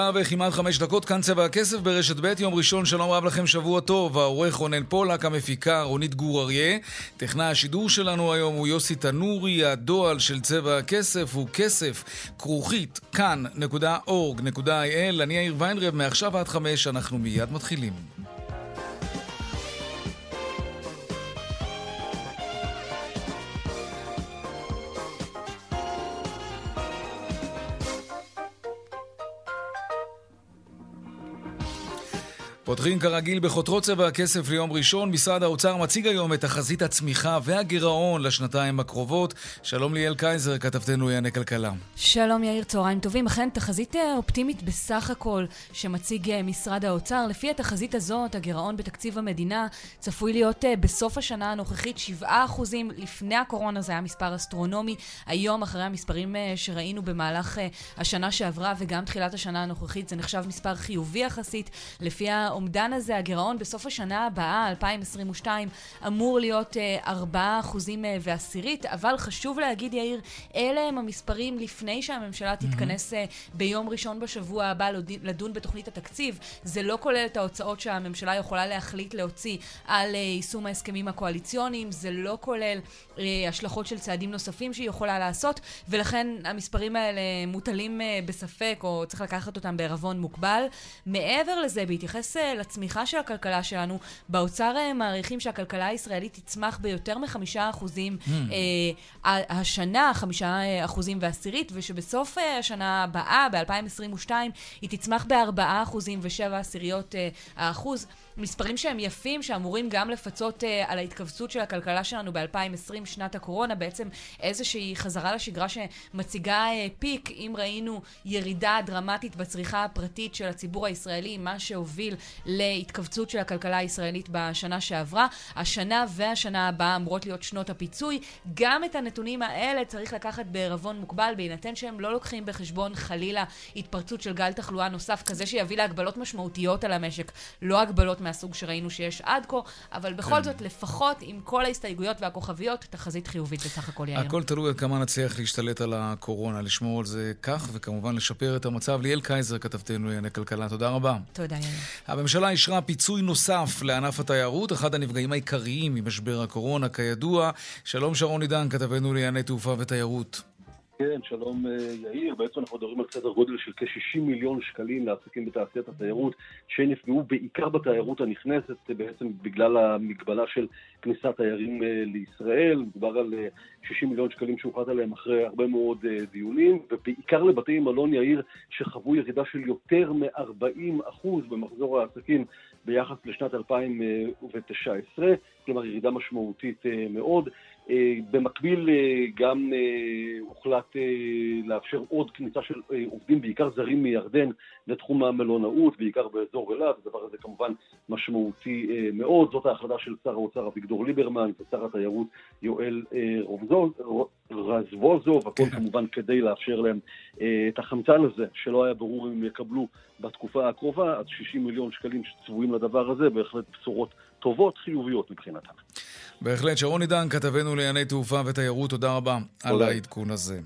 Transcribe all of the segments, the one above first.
ארבע וכמעט חמש דקות, כאן צבע הכסף ברשת ב', יום ראשון, שלום רב לכם, שבוע טוב. העורך רונן פולק, המפיקה רונית גור אריה. טכנאי השידור שלנו היום הוא יוסי תנורי, הדועל של צבע הכסף הוא כסף, כרוכית, כאן.org.il. אני יאיר ויינרב, מעכשיו עד חמש, אנחנו מיד מתחילים. פותחים כרגיל בחותרות צבע הכסף ליום ראשון. משרד האוצר מציג היום את תחזית הצמיחה והגירעון לשנתיים הקרובות. שלום ליאל קייזר, כתבתנו לענייני כלכלה. שלום יאיר, צהריים טובים. אכן, תחזית אה, אופטימית בסך הכל שמציג אה, משרד האוצר. לפי התחזית הזאת, הגירעון בתקציב המדינה צפוי להיות אה, בסוף השנה הנוכחית 7%. לפני הקורונה זה היה מספר אסטרונומי. היום, אחרי המספרים שראינו במהלך השנה שעברה וגם תחילת השנה הנוכחית, זה נחשב מספר חיובי יחסית. לפי האומדן הזה, הגירעון בסוף השנה הבאה, 2022, אמור להיות 4 אה, אחוזים אה, ועשירית, אבל חשוב להגיד, יאיר, אלה הם המספרים לפני שהממשלה תתכנס mm-hmm. ביום ראשון בשבוע הבא לדון בתוכנית התקציב. זה לא כולל את ההוצאות שהממשלה יכולה להחליט להוציא על יישום ההסכמים הקואליציוניים, זה לא כולל השלכות של צעדים נוספים שהיא יכולה לעשות, ולכן המספרים האלה מוטלים בספק, או צריך לקחת אותם בערבון מוגבל. מעבר לזה, בהתייחס לצמיחה של הכלכלה שלנו, באוצר אה, מעריכים שהכלכלה הישראלית תצמח ביותר מחמישה אחוזים mm. אה, השנה, חמישה אה, אחוזים ועשירית, ושבסוף אה, השנה הבאה, ב-2022, היא תצמח בארבעה אחוזים ושבע עשיריות אה, האחוז. מספרים שהם יפים, שאמורים גם לפצות uh, על ההתכווצות של הכלכלה שלנו ב-2020, שנת הקורונה, בעצם איזושהי חזרה לשגרה שמציגה uh, פיק, אם ראינו ירידה דרמטית בצריכה הפרטית של הציבור הישראלי, מה שהוביל להתכווצות של הכלכלה הישראלית בשנה שעברה. השנה והשנה הבאה אמורות להיות שנות הפיצוי. גם את הנתונים האלה צריך לקחת בערבון מוגבל, בהינתן שהם לא לוקחים בחשבון חלילה התפרצות של גל תחלואה נוסף, כזה שיביא להגבלות משמעותיות על המשק, לא הגבלות מהסוג שראינו שיש עד כה, אבל בכל כן. זאת, לפחות עם כל ההסתייגויות והכוכביות, תחזית חיובית בסך הכל, יאיר. הכל תלוי כמה נצליח להשתלט על הקורונה, לשמור על זה כך, וכמובן לשפר את המצב. ליאל קייזר, כתבתנו לענייני כלכלה, תודה רבה. תודה, יאיר. הממשלה אישרה פיצוי נוסף לענף התיירות, אחד הנפגעים העיקריים ממשבר הקורונה, כידוע. שלום שרון עידן, כתבנו לענייני תעופה ותיירות. כן, שלום אה, יאיר. בעצם אנחנו מדברים על סדר גודל של כ-60 מיליון שקלים לעסקים בתעשיית התיירות, שנפגעו בעיקר בתיירות הנכנסת, בעצם בגלל המגבלה של כניסת תיירים אה, לישראל. מדובר על 60 אה, מיליון שקלים שהוחלט עליהם אחרי הרבה מאוד דיונים, ובעיקר לבתי מלון יאיר, שחוו ירידה של יותר מ-40% במחזור העסקים ביחס לשנת 2019, כלומר ירידה משמעותית מאוד. אה, במקביל אה, גם אה, הוחלט לאפשר עוד כניסה של עובדים, בעיקר זרים מירדן, לתחום המלונאות, בעיקר באזור אילת, הדבר הזה כמובן משמעותי מאוד. זאת ההחלטה של שר האוצר אביגדור ליברמן ושר התיירות יואל רזבוזוב, הכל כן. כמובן כדי לאפשר להם את החמצן הזה, שלא היה ברור אם יקבלו בתקופה הקרובה, עד 60 מיליון שקלים שצבועים לדבר הזה, בהחלט בשורות טובות, חיוביות מבחינתם. בהחלט. שרון עידן, כתבנו לענייני תעופה ותיירות, תודה רבה על העדכון הזה.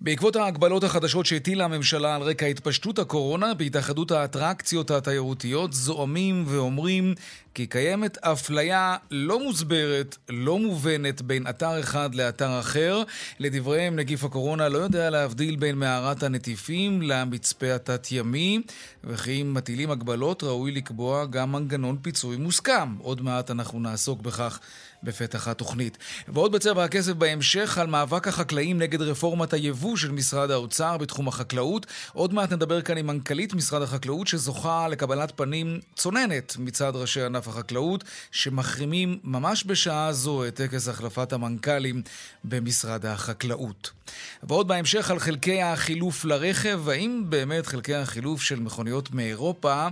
בעקבות ההגבלות החדשות שהטילה הממשלה על רקע התפשטות הקורונה בהתאחדות האטרקציות התיירותיות זועמים ואומרים כי קיימת אפליה לא מוסברת, לא מובנת בין אתר אחד לאתר אחר. לדבריהם, נגיף הקורונה לא יודע להבדיל בין מערת הנטיפים למצפה התת-ימי, וכי אם מטילים הגבלות ראוי לקבוע גם מנגנון פיצוי מוסכם. עוד מעט אנחנו נעסוק בכך בפתח התוכנית. ועוד בצבע הכסף בהמשך על מאבק החקלאים נגד רפורמת היבוא של משרד האוצר בתחום החקלאות. עוד מעט נדבר כאן עם מנכ"לית משרד החקלאות שזוכה לקבלת פנים צוננת מצד ראשי ענף בענף החקלאות, שמחרימים ממש בשעה זו את טקס החלפת המנכ"לים במשרד החקלאות. ועוד בהמשך על חלקי החילוף לרכב, האם באמת חלקי החילוף של מכוניות מאירופה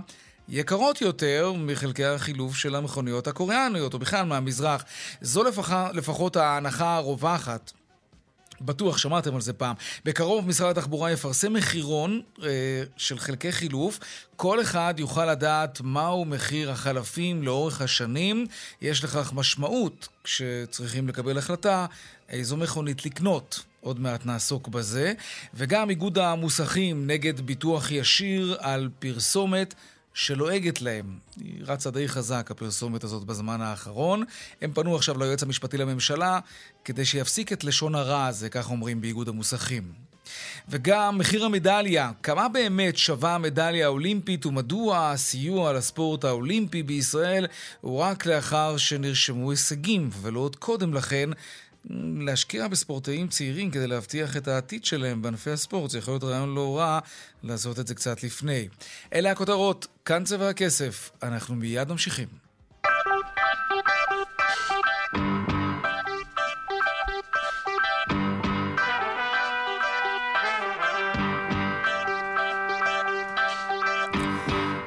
יקרות יותר מחלקי החילוף של המכוניות הקוריאניות, או בכלל מהמזרח. זו לפח, לפחות ההנחה הרווחת. בטוח שמעתם על זה פעם. בקרוב משרד התחבורה יפרסם מחירון אה, של חלקי חילוף. כל אחד יוכל לדעת מהו מחיר החלפים לאורך השנים. יש לכך משמעות כשצריכים לקבל החלטה איזו מכונית לקנות. עוד מעט נעסוק בזה. וגם איגוד המוסכים נגד ביטוח ישיר על פרסומת שלועגת להם. היא רצה די חזק, הפרסומת הזאת, בזמן האחרון. הם פנו עכשיו ליועץ המשפטי לממשלה כדי שיפסיק את לשון הרע הזה, כך אומרים באיגוד המוסכים. וגם מחיר המדליה, כמה באמת שווה המדליה האולימפית ומדוע הסיוע לספורט האולימפי בישראל הוא רק לאחר שנרשמו הישגים, ולא עוד קודם לכן, להשקיע בספורטאים צעירים כדי להבטיח את העתיד שלהם בענפי הספורט, זה יכול להיות רעיון לא רע לעשות את זה קצת לפני. אלה הכותרות, כאן צבע הכסף, אנחנו מיד ממשיכים.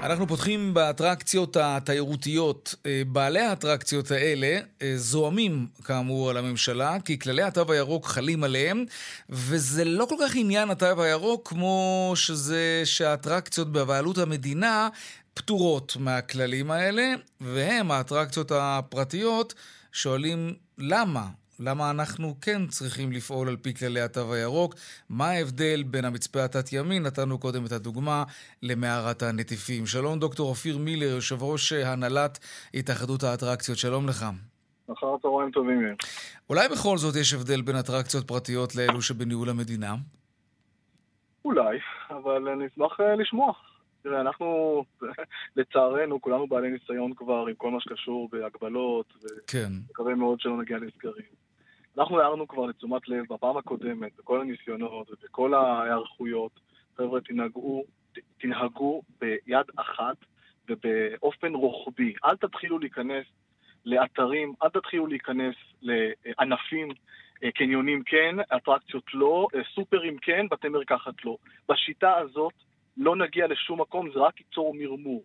אנחנו פותחים באטרקציות התיירותיות. אה, בעלי האטרקציות האלה אה, זועמים, כאמור, על הממשלה, כי כללי התו הירוק חלים עליהם, וזה לא כל כך עניין התו הירוק כמו שזה שהאטרקציות בבעלות המדינה פטורות מהכללים האלה, והם, האטרקציות הפרטיות, שואלים למה? למה אנחנו כן צריכים לפעול על פי כללי התו הירוק? מה ההבדל בין המצפה התת-ימי, נתנו קודם את הדוגמה, למערת הנטיפים. שלום דוקטור אופיר מילר, יושב ראש הנהלת התאחדות האטרקציות, שלום לך. אחר הצהריים טובים. אולי בכל זאת יש הבדל בין אטרקציות פרטיות לאלו שבניהול המדינה? אולי, אבל אני אשמח אה, לשמוע. תראה, אנחנו, לצערנו, כולנו בעלי ניסיון כבר עם כל מה שקשור בהגבלות, כן. ומקווה מאוד שלא נגיע לסגרים. אנחנו הערנו כבר לתשומת לב בפעם הקודמת, בכל הניסיונות ובכל ההיערכויות, חבר'ה, תנהגו, תנהגו ביד אחת ובאופן רוחבי. אל תתחילו להיכנס לאתרים, אל תתחילו להיכנס לענפים, קניונים כן, אטרקציות לא, סופרים כן, בתי מרקחת לא. בשיטה הזאת לא נגיע לשום מקום, זה רק ייצור מרמור.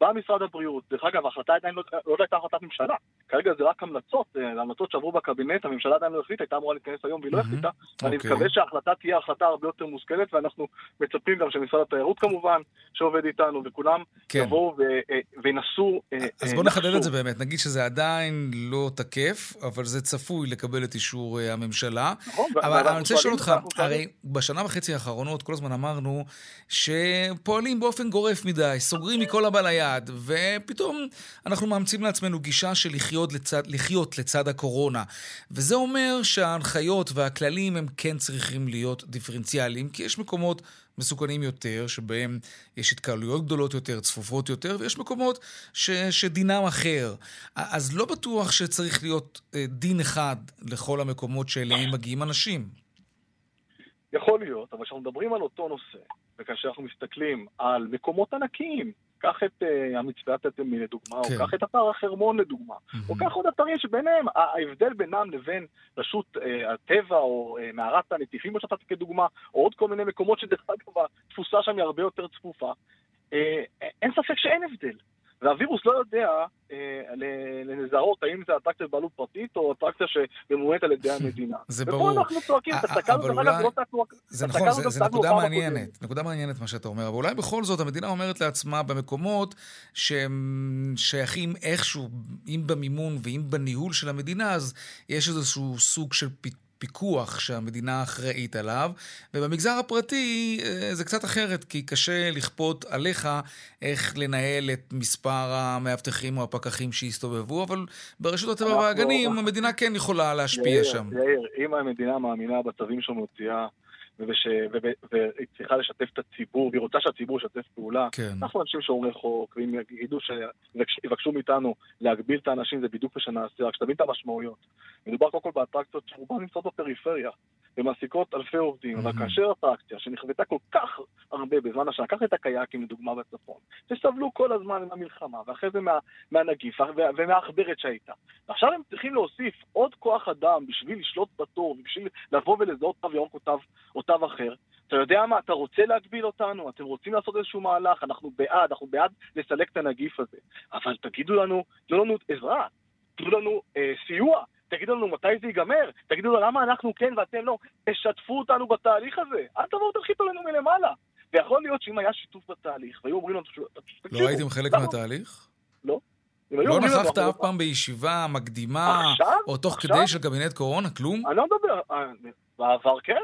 בא משרד הבריאות, דרך אגב, ההחלטה עדיין לא, לא הייתה החלטת ממשלה, כרגע זה רק המלצות, אה, המלצות שעברו בקבינט, הממשלה עדיין לא החליטה, הייתה אמורה להתכנס היום והיא לא החליטה, ואני אוקיי. מקווה שההחלטה תהיה החלטה הרבה יותר מושכלת, ואנחנו מצפים גם שמשרד התיירות כמובן, שעובד איתנו, וכולם כן. יבואו אה, וינסו אז אה, בוא נחדד לחשוב. את זה באמת. נגיד שזה עדיין לא תקף, אבל זה צפוי לקבל את אישור הממשלה. נכון, אבל אני רוצה לשאול אותך, הרי בשנה וחצי האחרונות כל הזמן אמרנו שפועלים באופן גורף מדי, סוגרים מכל הבא ליד, ופתאום אנחנו מאמצים לעצמנו גישה של לחיות לצד, לחיות לצד הקורונה. וזה אומר שההנחיות והכללים הם כן צריכים להיות דיפרנציאליים, כי יש מקומות מסוכנים יותר, שבהם יש התקהלויות גדולות יותר, צפופות יותר, ויש מקומות ש, שדינם אחר. אז לא בטוח שצריך להיות אה, דין אחד לכל המקומות שאליהם מגיעים אנשים. יכול להיות, אבל כשאנחנו מדברים על אותו נושא, וכאשר אנחנו מסתכלים על מקומות ענקיים, קח את uh, המצפה התתמי לדוגמה, כן. או קח את אתר החרמון לדוגמה, או קח עוד אתרים שביניהם, ההבדל בינם לבין רשות uh, הטבע או uh, מערת הנטיפים, שנתתי כדוגמה, או עוד כל מיני מקומות שדרך אגב התפוסה שם היא הרבה יותר צפופה, uh, אין ספק שאין הבדל. והווירוס לא יודע אה, לזהות האם זה אטרקציה בבעלות פרטית או אטרקציה שממומנת על ידי המדינה. זה ופה ברור. אנחנו צועקים, אבל דרך אגב, לא צעקנו. זה נכון, זה, זה נקודה מעניינת. נקודה מעניינת מה שאתה אומר, אבל אולי בכל זאת המדינה אומרת לעצמה במקומות שהם שייכים איכשהו, אם במימון ואם בניהול של המדינה, אז יש איזשהו סוג של פ... פיקוח שהמדינה אחראית עליו, ובמגזר הפרטי אה, זה קצת אחרת, כי קשה לכפות עליך איך לנהל את מספר המאבטחים או הפקחים שיסתובבו, אבל ברשות הטבע והגנים המדינה כן יכולה להשפיע יאיר, שם. יאיר, אם המדינה מאמינה בצווים שמוציאה, ובש... וב... והיא צריכה לשתף את הציבור, והיא רוצה שהציבור ישתף פעולה, כן. אנחנו אנשים שומרי חוק, ואם יגידו שיבקשו מאיתנו להגביל את האנשים, זה בדיוק מה שנעשה, רק שתבין את המשמעויות. מדובר קודם כל באטרקציות שרובן נמצאות בפריפריה. ומעסיקות אלפי עובדים, אבל כאשר אטרקציה שנכוותה כל כך הרבה בזמן השנה, קח את הקייקים לדוגמה בצפון, שסבלו כל הזמן עם המלחמה, ואחרי זה מה, מהנגיף ומהעכברת שהייתה. ועכשיו הם צריכים להוסיף עוד כוח אדם בשביל לשלוט בתור, ובשביל לבוא ולזהות תו ירוק או תו אחר. אתה יודע מה, אתה רוצה להגביל אותנו, אתם רוצים לעשות איזשהו מהלך, אנחנו בעד, אנחנו בעד לסלק את הנגיף הזה. אבל תגידו לנו, תנו לנו עזרה, תנו לנו אה, סיוע, תגידו לנו מתי זה ייגמר, תגידו לנו למה אנחנו כן ואתם לא, תשתפו אותנו בתהליך הזה, אל תבואו תרחיתו לנו מלמעלה. ויכול להיות שאם היה שיתוף בתהליך, והיו אומרים לנו, תקשיבו, לא הייתם חלק מהתהליך? לא. לא נכחת אף פעם בישיבה מקדימה, או תוך כדי של קבינט קורונה, כלום? אני לא מדבר, אה, בעבר כן,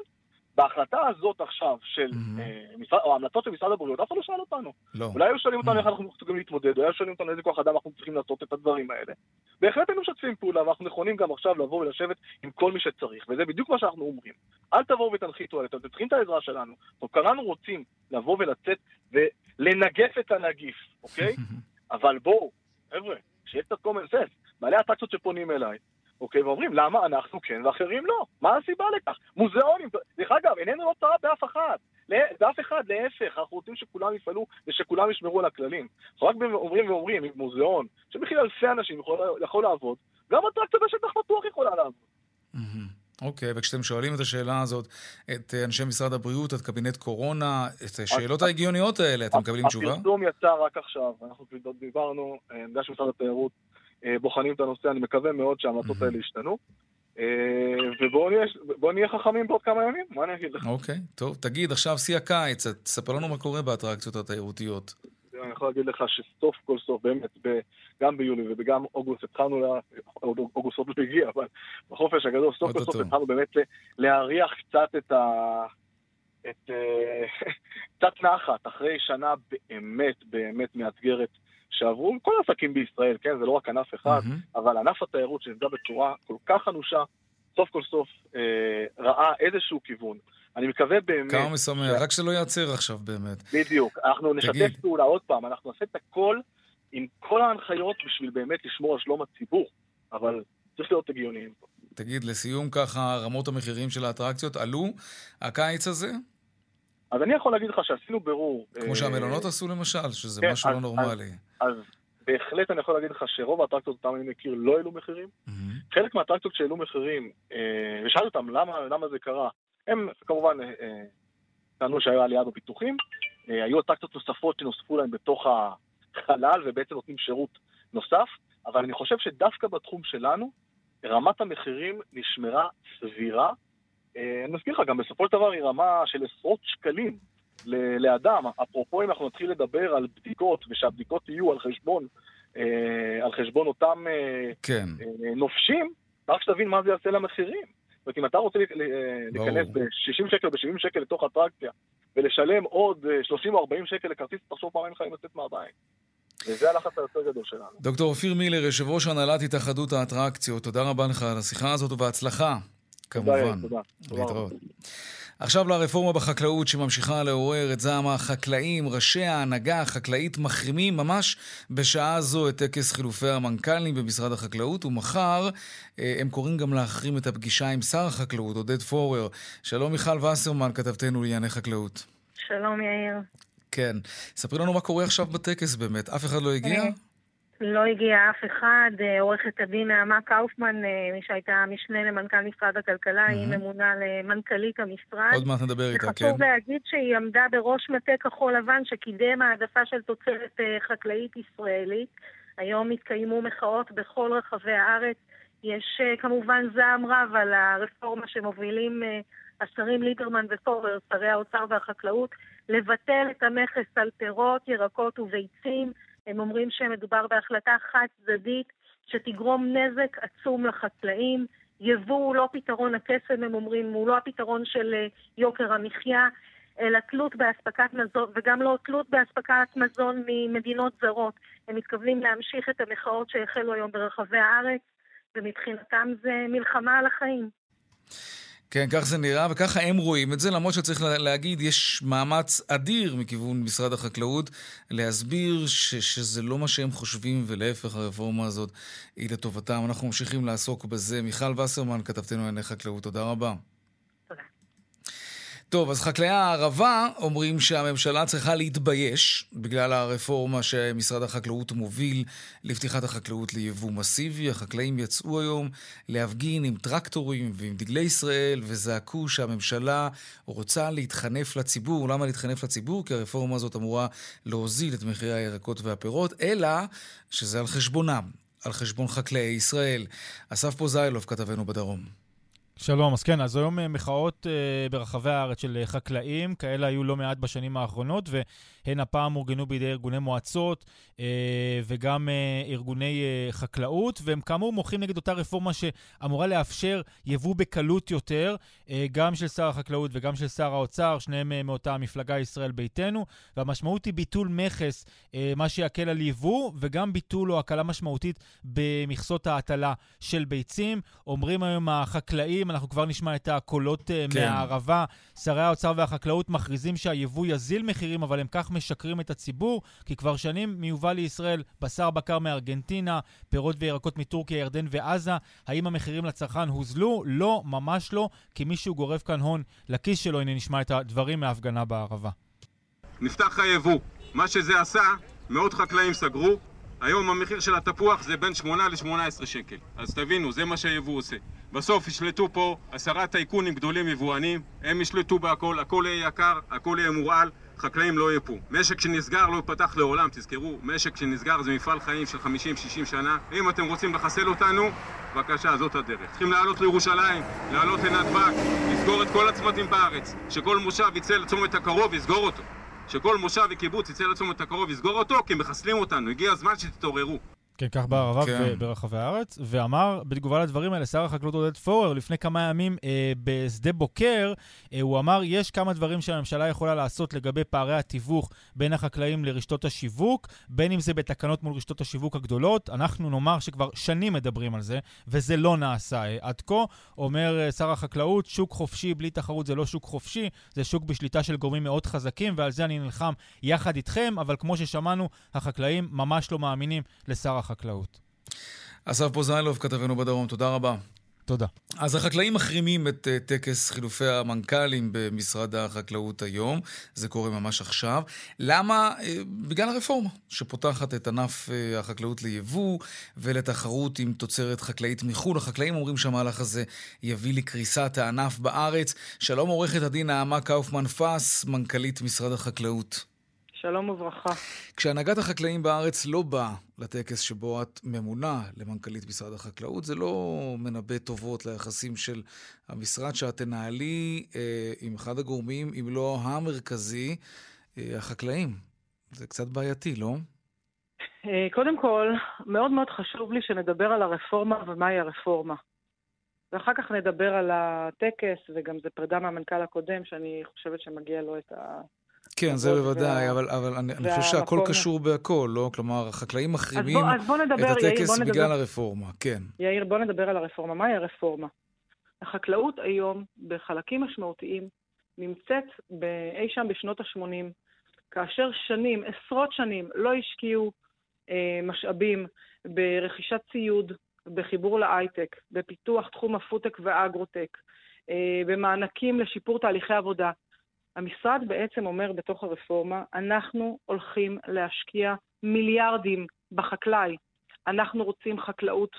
בהחלטה הזאת עכשיו של, mm-hmm. או ההמלצות של משרד הבריאות, אף אחד לא שאל אותנו. לא. אולי היו שואלים אותנו איך אנחנו צריכים להתמודד, או היו שואלים אותנו איזה כוח אדם אנחנו צריכים לעשות את הדברים האלה. בהחלט היינו משתפים פעולה, ואנחנו נכונים גם עכשיו לבוא ולשבת עם כל מי שצריך, וזה בדיוק מה שאנחנו אומרים. אל תבואו ותנחיתו עליהם, אתם צריכים את העזרה שלנו. כולנו רוצים לבוא ולצאת ולנגף את הנגיף, אוקיי? אבל בואו, חבר'ה, שיהיה קצת common sense. בעלי אטרקציות שפונים אליי, אוקיי, ואומרים למה אנחנו כן ואחרים לא? מה הסיבה לכך? מוזיאונים, דרך אגב, איננו לא צרה באף אחד, באף אחד, להפך, אנחנו רוצים שכולם יפעלו ושכולם ישמרו על הכללים. אנחנו רק אומרים ואומרים, מוזיאון, שמכיל אלפי אנשים יכול, יכול לעבוד, גם אטרקציה בשטח פתוח יכולה לעבוד. אוקיי, okay, וכשאתם שואלים את השאלה הזאת את אנשי משרד הבריאות, את קבינט קורונה, את השאלות ההגיוניות האלה, אתם מקבלים תשובה? הפרסום יצא רק עכשיו, אנחנו דיברנו, אני יודע שמשרד התיירות אה, בוחנים את הנושא, אני מקווה מאוד שההמלצות האלה ישתנו. אה, ובואו נהיה חכמים בעוד כמה ימים, מה אני אגיד לך? אוקיי, טוב. תגיד, עכשיו שיא הקיץ, תספר לנו מה קורה באטרקציות התיירותיות. אני יכול להגיד לך שסוף כל סוף, באמת, גם ביולי וגם אוגוסט התחלנו, אוגוסט עוד לא הגיע, אבל בחופש הגדול, סוף כל סוף התחלנו באמת להריח קצת את ה... את... אה, קצת נחת, אחרי שנה באמת באמת מאתגרת שעברו כל העסקים בישראל, כן, זה לא רק ענף אחד, mm-hmm. אבל ענף התיירות שנפגע בצורה כל כך אנושה, סוף כל סוף אה, ראה איזשהו כיוון. אני מקווה באמת... כמה משמח, ש... רק שלא ייעצר עכשיו באמת. בדיוק, אנחנו נשתף פעולה עוד פעם, אנחנו נעשה את הכל עם כל ההנחיות בשביל באמת לשמור על שלום הציבור, אבל צריך להיות הגיוניים פה. תגיד, לסיום ככה, רמות המחירים של האטרקציות עלו הקיץ הזה? אז אני יכול להגיד לך שעשינו בירור. כמו אה, שהמלונות עשו למשל, שזה כן, משהו לא נורמלי. אז בהחלט אני יכול להגיד לך שרוב האטרקציות אותם אני מכיר לא העלו מחירים. חלק מהאטרקציות שהעלו מחירים, אה, ושאלתי אותם למה זה קרה, הם כמובן אה, טענו שהיו עלייה בפיתוחים, היו אטרקציות נוספות שנוספו להם בתוך החלל ובעצם נותנים שירות נוסף, אבל אני חושב שדווקא בתחום שלנו, רמת המחירים נשמרה סבירה. אני מזכיר לך, גם בסופו של דבר היא רמה של עשרות שקלים לאדם. אפרופו אם אנחנו נתחיל לדבר על בדיקות, ושהבדיקות יהיו על חשבון, אה, על חשבון אותם אה, כן. אה, נופשים, רק שתבין מה זה יעשה למחירים. זאת אומרת, אם אתה רוצה להיכנס ב-60 שקל, ב-70 שקל לתוך אטרקציה, ולשלם עוד 30 או 40 שקל לכרטיס, תחשוב פעמיים חיים לצאת מהבית. וזה הלחץ היותר גדול שלנו. דוקטור אופיר מילר, יושב ראש הנהלת התאחדות האטרקציות, תודה רבה לך על השיחה הזאת ובהצלחה, כמובן. תודה, תודה. להתראות. עכשיו לרפורמה בחקלאות שממשיכה לעורר את זעם החקלאים, ראשי ההנהגה החקלאית מחרימים ממש בשעה זו את טקס חילופי המנכ"לים במשרד החקלאות, ומחר אה, הם קוראים גם להחרים את הפגישה עם שר החקלאות, עודד פורר. שלום מיכל וסרמן, כתבתנו לענייני חקלאות. שלום יאיר. כן. ספרי לנו מה קורה עכשיו בטקס באמת. אף אחד לא הגיע? לא הגיע אף אחד. אה, עורכת הדין נעמה קאופמן, אה, מי שהייתה משנה למנכ"ל משרד הכלכלה, היא ממונה למנכ"לית המשרד. עוד מעט נדבר איתה, כן. וחשוב להגיד שהיא עמדה בראש מטה כחול לבן שקידם העדפה של תוצרת אה, חקלאית ישראלית. היום התקיימו מחאות בכל רחבי הארץ. יש כמובן זעם רב על הרפורמה שמובילים השרים ליברמן ופורר, שרי האוצר והחקלאות, לבטל את המכס על פירות, ירקות וביצים. הם אומרים שמדובר בהחלטה חד צדדית שתגרום נזק עצום לחקלאים. יבוא הוא לא פתרון הקסם, הם אומרים, הוא לא הפתרון של אה, יוקר המחיה, אלא תלות באספקת מזון, וגם לא תלות באספקת מזון ממדינות זרות. הם מתכוונים להמשיך את המחאות שהחלו היום ברחבי הארץ, ומבחינתם זה מלחמה על החיים. כן, כך זה נראה, וככה הם רואים את זה, למרות שצריך להגיד, יש מאמץ אדיר מכיוון משרד החקלאות להסביר ש- שזה לא מה שהם חושבים, ולהפך, הרפורמה הזאת היא לטובתם. אנחנו ממשיכים לעסוק בזה. מיכל וסרמן, כתבתנו לענייני חקלאות, תודה רבה. טוב, אז חקלאי הערבה אומרים שהממשלה צריכה להתבייש בגלל הרפורמה שמשרד החקלאות מוביל לפתיחת החקלאות ליבוא מסיבי. החקלאים יצאו היום להפגין עם טרקטורים ועם דגלי ישראל וזעקו שהממשלה רוצה להתחנף לציבור. למה להתחנף לציבור? כי הרפורמה הזאת אמורה להוזיל את מחירי הירקות והפירות, אלא שזה על חשבונם, על חשבון חקלאי ישראל. אסף פוזיילוב, כתבנו בדרום. שלום, אז כן, אז היום אה, מחאות uh, ברחבי הארץ של uh, חקלאים, כאלה היו לא מעט בשנים האחרונות, והן הפעם אורגנו בידי ארגוני מועצות uh, וגם uh, ארגוני uh, חקלאות, והם כאמור מוחים נגד אותה רפורמה שאמורה לאפשר יבוא בקלות יותר, גם של שר החקלאות וגם של שר האוצר, שניהם מאותה המפלגה ישראל ביתנו, והמשמעות היא ביטול מכס, מה שיקל על יבוא, וגם ביטול או הקלה משמעותית במכסות ההטלה של ביצים. אומרים היום החקלאים, אנחנו כבר נשמע את הקולות אה, כן. מהערבה. שרי האוצר והחקלאות מכריזים שהיבוא יזיל מחירים, אבל הם כך משקרים את הציבור, כי כבר שנים מיובא לישראל בשר בקר מארגנטינה, פירות וירקות מטורקיה, ירדן ועזה. האם המחירים לצרכן הוזלו? לא, ממש לא, כי מישהו גורף כאן הון לכיס שלו. הנה נשמע את הדברים מההפגנה בערבה. נפתח היבוא. מה שזה עשה, מאות חקלאים סגרו, היום המחיר של התפוח זה בין 8 ל-18 שקל. אז תבינו, זה מה שהיבוא עושה. בסוף ישלטו פה עשרה טייקונים גדולים יבואנים, הם ישלטו בהכל, הכל יהיה יקר, הכל יהיה מורעל, חקלאים לא יהיה פה. משק שנסגר לא ייפתח לעולם, תזכרו, משק שנסגר זה מפעל חיים של 50-60 שנה. אם אתם רוצים לחסל אותנו, בבקשה, זאת הדרך. צריכים לעלות לירושלים, לעלות לנתב"ג, לסגור את כל הצמתים בארץ, שכל מושב יצא לצומת הקרוב ויסגור אותו. שכל מושב וקיבוץ יצא לצומת הקרוב ויסגור אותו, כי מחסלים אותנו. הגיע הזמן שתתעוררו. כן, כך בערבה כן. וברחבי הארץ, ואמר בתגובה לדברים האלה, שר החקלאות עודד פורר, לפני כמה ימים אה, בשדה בוקר, אה, הוא אמר, יש כמה דברים שהממשלה יכולה לעשות לגבי פערי התיווך בין החקלאים לרשתות השיווק, בין אם זה בתקנות מול רשתות השיווק הגדולות. אנחנו נאמר שכבר שנים מדברים על זה, וזה לא נעשה אה, עד כה. אומר אה, שר החקלאות, שוק חופשי בלי תחרות זה לא שוק חופשי, זה שוק בשליטה של גורמים מאוד חזקים, ועל זה אני נלחם יחד איתכם, אבל כמו ששמענו, החקלאים ממש לא מאמינים לשר החקלאות. אסף פוזיילוב, כתבנו בדרום, תודה רבה. תודה. אז החקלאים מחרימים את uh, טקס חילופי המנכ"לים במשרד החקלאות היום, זה קורה ממש עכשיו. למה? Uh, בגלל הרפורמה שפותחת את ענף uh, החקלאות ליבוא ולתחרות עם תוצרת חקלאית מחו"ל. החקלאים אומרים שהמהלך הזה יביא לקריסת הענף בארץ. שלום עורכת הדין נעמה קאופמן פס, מנכ"לית משרד החקלאות. שלום וברכה. כשהנהגת החקלאים בארץ לא באה לטקס שבו את ממונה למנכ"לית משרד החקלאות, זה לא מנבא טובות ליחסים של המשרד שאת תנהלי אה, עם אחד הגורמים, אם לא המרכזי, אה, החקלאים. זה קצת בעייתי, לא? אה, קודם כל, מאוד מאוד חשוב לי שנדבר על הרפורמה ומהי הרפורמה. ואחר כך נדבר על הטקס, וגם זה פרידה מהמנכ"ל הקודם, שאני חושבת שמגיע לו את ה... כן, זה בוודאי, אבל, אבל אני, אני חושב שהכל קשור בהכל, לא? כלומר, החקלאים מחרימים אז בוא, אז בוא נדבר, את הטקס יאיר, בגלל נדבר, הרפורמה, כן. יאיר, בוא נדבר על הרפורמה. מהי הרפורמה? החקלאות היום, בחלקים משמעותיים, נמצאת אי שם בשנות ה-80, כאשר שנים, עשרות שנים, לא השקיעו אה, משאבים ברכישת ציוד, בחיבור להייטק, בפיתוח תחום הפודטק והאגרוטק, אה, במענקים לשיפור תהליכי עבודה. המשרד בעצם אומר בתוך הרפורמה, אנחנו הולכים להשקיע מיליארדים בחקלאי. אנחנו רוצים חקלאות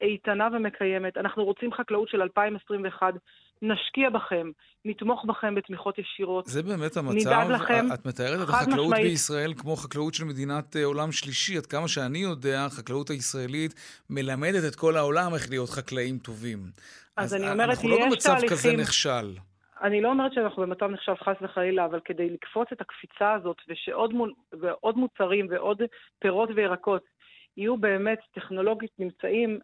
איתנה ומקיימת, אנחנו רוצים חקלאות של 2021, נשקיע בכם, נתמוך בכם בתמיכות ישירות. זה באמת המצב? נדאג לכם. את מתארת את החקלאות משמעית. בישראל כמו חקלאות של מדינת אה, עולם שלישי. עד כמה שאני יודע, החקלאות הישראלית מלמדת את כל העולם איך להיות חקלאים טובים. אז, אז אני אומרת, יש תהליכים... אנחנו לא במצב כזה נכשל. אני לא אומרת שאנחנו במצב נחשב חס וחלילה, אבל כדי לקפוץ את הקפיצה הזאת, ושעוד מול, ועוד מוצרים ועוד פירות וירקות יהיו באמת טכנולוגית נמצאים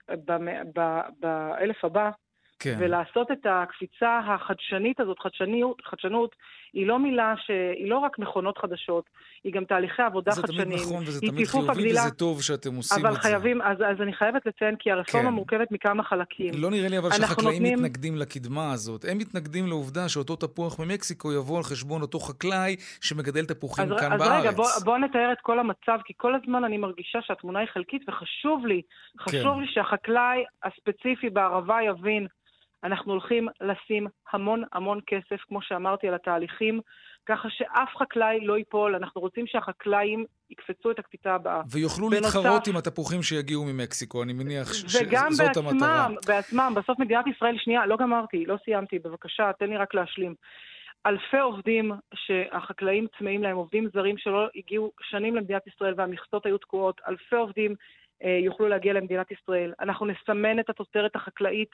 באלף הבא, כן. ולעשות את הקפיצה החדשנית הזאת, חדשניות, חדשנות, היא לא מילה שהיא לא רק מכונות חדשות, היא גם תהליכי עבודה זה חדשניים. תמיד נכון וזה היא תמיד חיובי הגדילה. וזה טוב שאתם עושים אבל את זה. חייבים, אז, אז אני חייבת לציין כי הרפורמה כן. מורכבת מכמה חלקים. לא נראה לי אבל שהחקלאים נותנים- מתנגדים לקדמה הזאת. הם מתנגדים לעובדה שאותו תפוח ממקסיקו יבוא על חשבון אותו חקלאי שמגדל תפוחים אז, כאן אז בארץ. רגע, בוא, בוא נתאר את כל המצב, כי כל הזמן אני מרגישה שהתמונה היא חלקית, וחשוב לי, חשוב כן. לי שהחקלאי הספציפי בערבה יבין, אנחנו הולכים לשים המון המון כסף, כמו שאמרתי, על התהליכים, ככה שאף חקלאי לא ייפול. אנחנו רוצים שהחקלאים יקפצו את הקפיצה הבאה. ויוכלו בנוסף- להתחרות עם התפוחים שיגיעו ממקסיקו, אני מניח ש- וגם שזאת המטרה. בעצמם, בעצמם, בסוף מדינת ישראל, שנייה, לא גמרתי, לא סיימתי, בבקשה, תן לי רק להשלים. אלפי עובדים שהחקלאים צמאים להם, עובדים זרים שלא הגיעו שנים למדינת ישראל והמכסות היו תקועות, אלפי עובדים אה, יוכלו להגיע למדינת ישראל. אנחנו נסמן את התוצרת החקלאית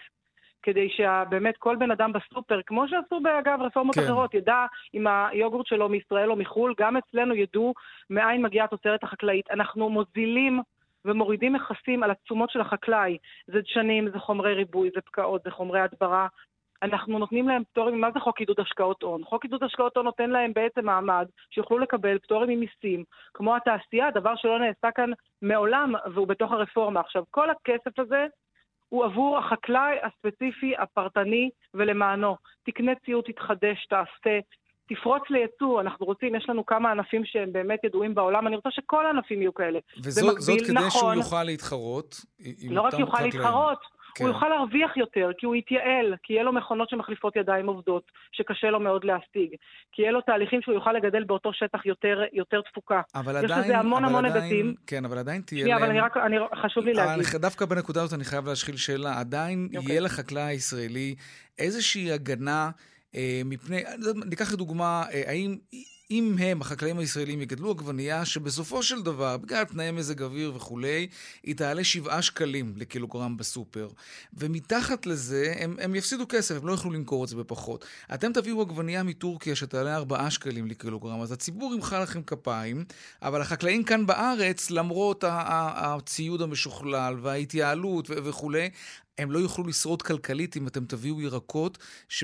כדי שבאמת כל בן אדם בסופר, כמו שעשו באגב רפורמות כן. אחרות, ידע אם היוגורט שלו מישראל או מחו"ל, גם אצלנו ידעו מאין מגיעה התוצרת החקלאית. אנחנו מוזילים ומורידים מכסים על התשומות של החקלאי. זה דשנים, זה חומרי ריבוי, זה פקעות, זה חומרי הדברה. אנחנו נותנים להם פטורים, מה זה חוק עידוד השקעות הון? חוק עידוד השקעות הון נותן להם בעצם מעמד שיוכלו לקבל פטורים ממיסים, כמו התעשייה, דבר שלא נעשה כאן מעולם, והוא בתוך הרפורמה. עכשיו, כל הכסף הזה הוא עבור החקלאי הספציפי, הפרטני, ולמענו. תקנה ציוד, תתחדש, תעשה, תפרוץ לייצוא. אנחנו רוצים, יש לנו כמה ענפים שהם באמת ידועים בעולם, אני רוצה שכל הענפים יהיו כאלה. וזאת זאת במקביל, כדי שהוא נכון, יוכל להתחרות עם לא רק אותם יוכל חקלאים. להתחרות, כן. הוא יוכל להרוויח יותר, כי הוא יתייעל, כי יהיה לו מכונות שמחליפות ידיים עובדות, שקשה לו מאוד להשיג, כי יהיה לו תהליכים שהוא יוכל לגדל באותו שטח יותר, יותר תפוקה. אבל יש עדיין, לזה המון המון היבטים. כן, אבל עדיין תהיה שנייה, להם... אבל אני רק, אני, חשוב לי אבל להגיד. דווקא בנקודה הזאת אני חייב להשחיל שאלה. עדיין אוקיי. יהיה לחקלאי הישראלי איזושהי הגנה אה, מפני... ניקח לדוגמה, אה, האם... אם הם, החקלאים הישראלים, יגדלו עגבנייה שבסופו של דבר, בגלל תנאי מזג אוויר וכולי, היא תעלה 7 שקלים לקילוגרם בסופר. ומתחת לזה, הם, הם יפסידו כסף, הם לא יוכלו למכור את זה בפחות. אתם תביאו עגבנייה מטורקיה שתעלה 4 שקלים לקילוגרם, אז הציבור ימחא לכם כפיים, אבל החקלאים כאן בארץ, למרות הציוד המשוכלל וההתייעלות וכולי, הם לא יוכלו לשרוד כלכלית אם אתם תביאו ירקות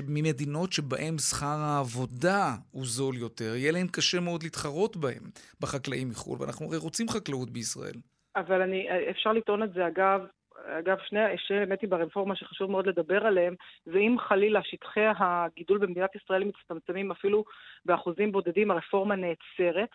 ממדינות שבהם שכר העבודה הוא זול יותר. יהיה להם קשה מאוד להתחרות בהם, בחקלאים מחו"ל, ואנחנו הרי רוצים חקלאות בישראל. אבל אני, אפשר לטעון את זה, אגב, אגב, שני, שני ברפורמה שחשוב מאוד לדבר עליהם, זה אם חלילה שטחי הגידול במדינת ישראל מצטמצמים אפילו באחוזים בודדים, הרפורמה נעצרת.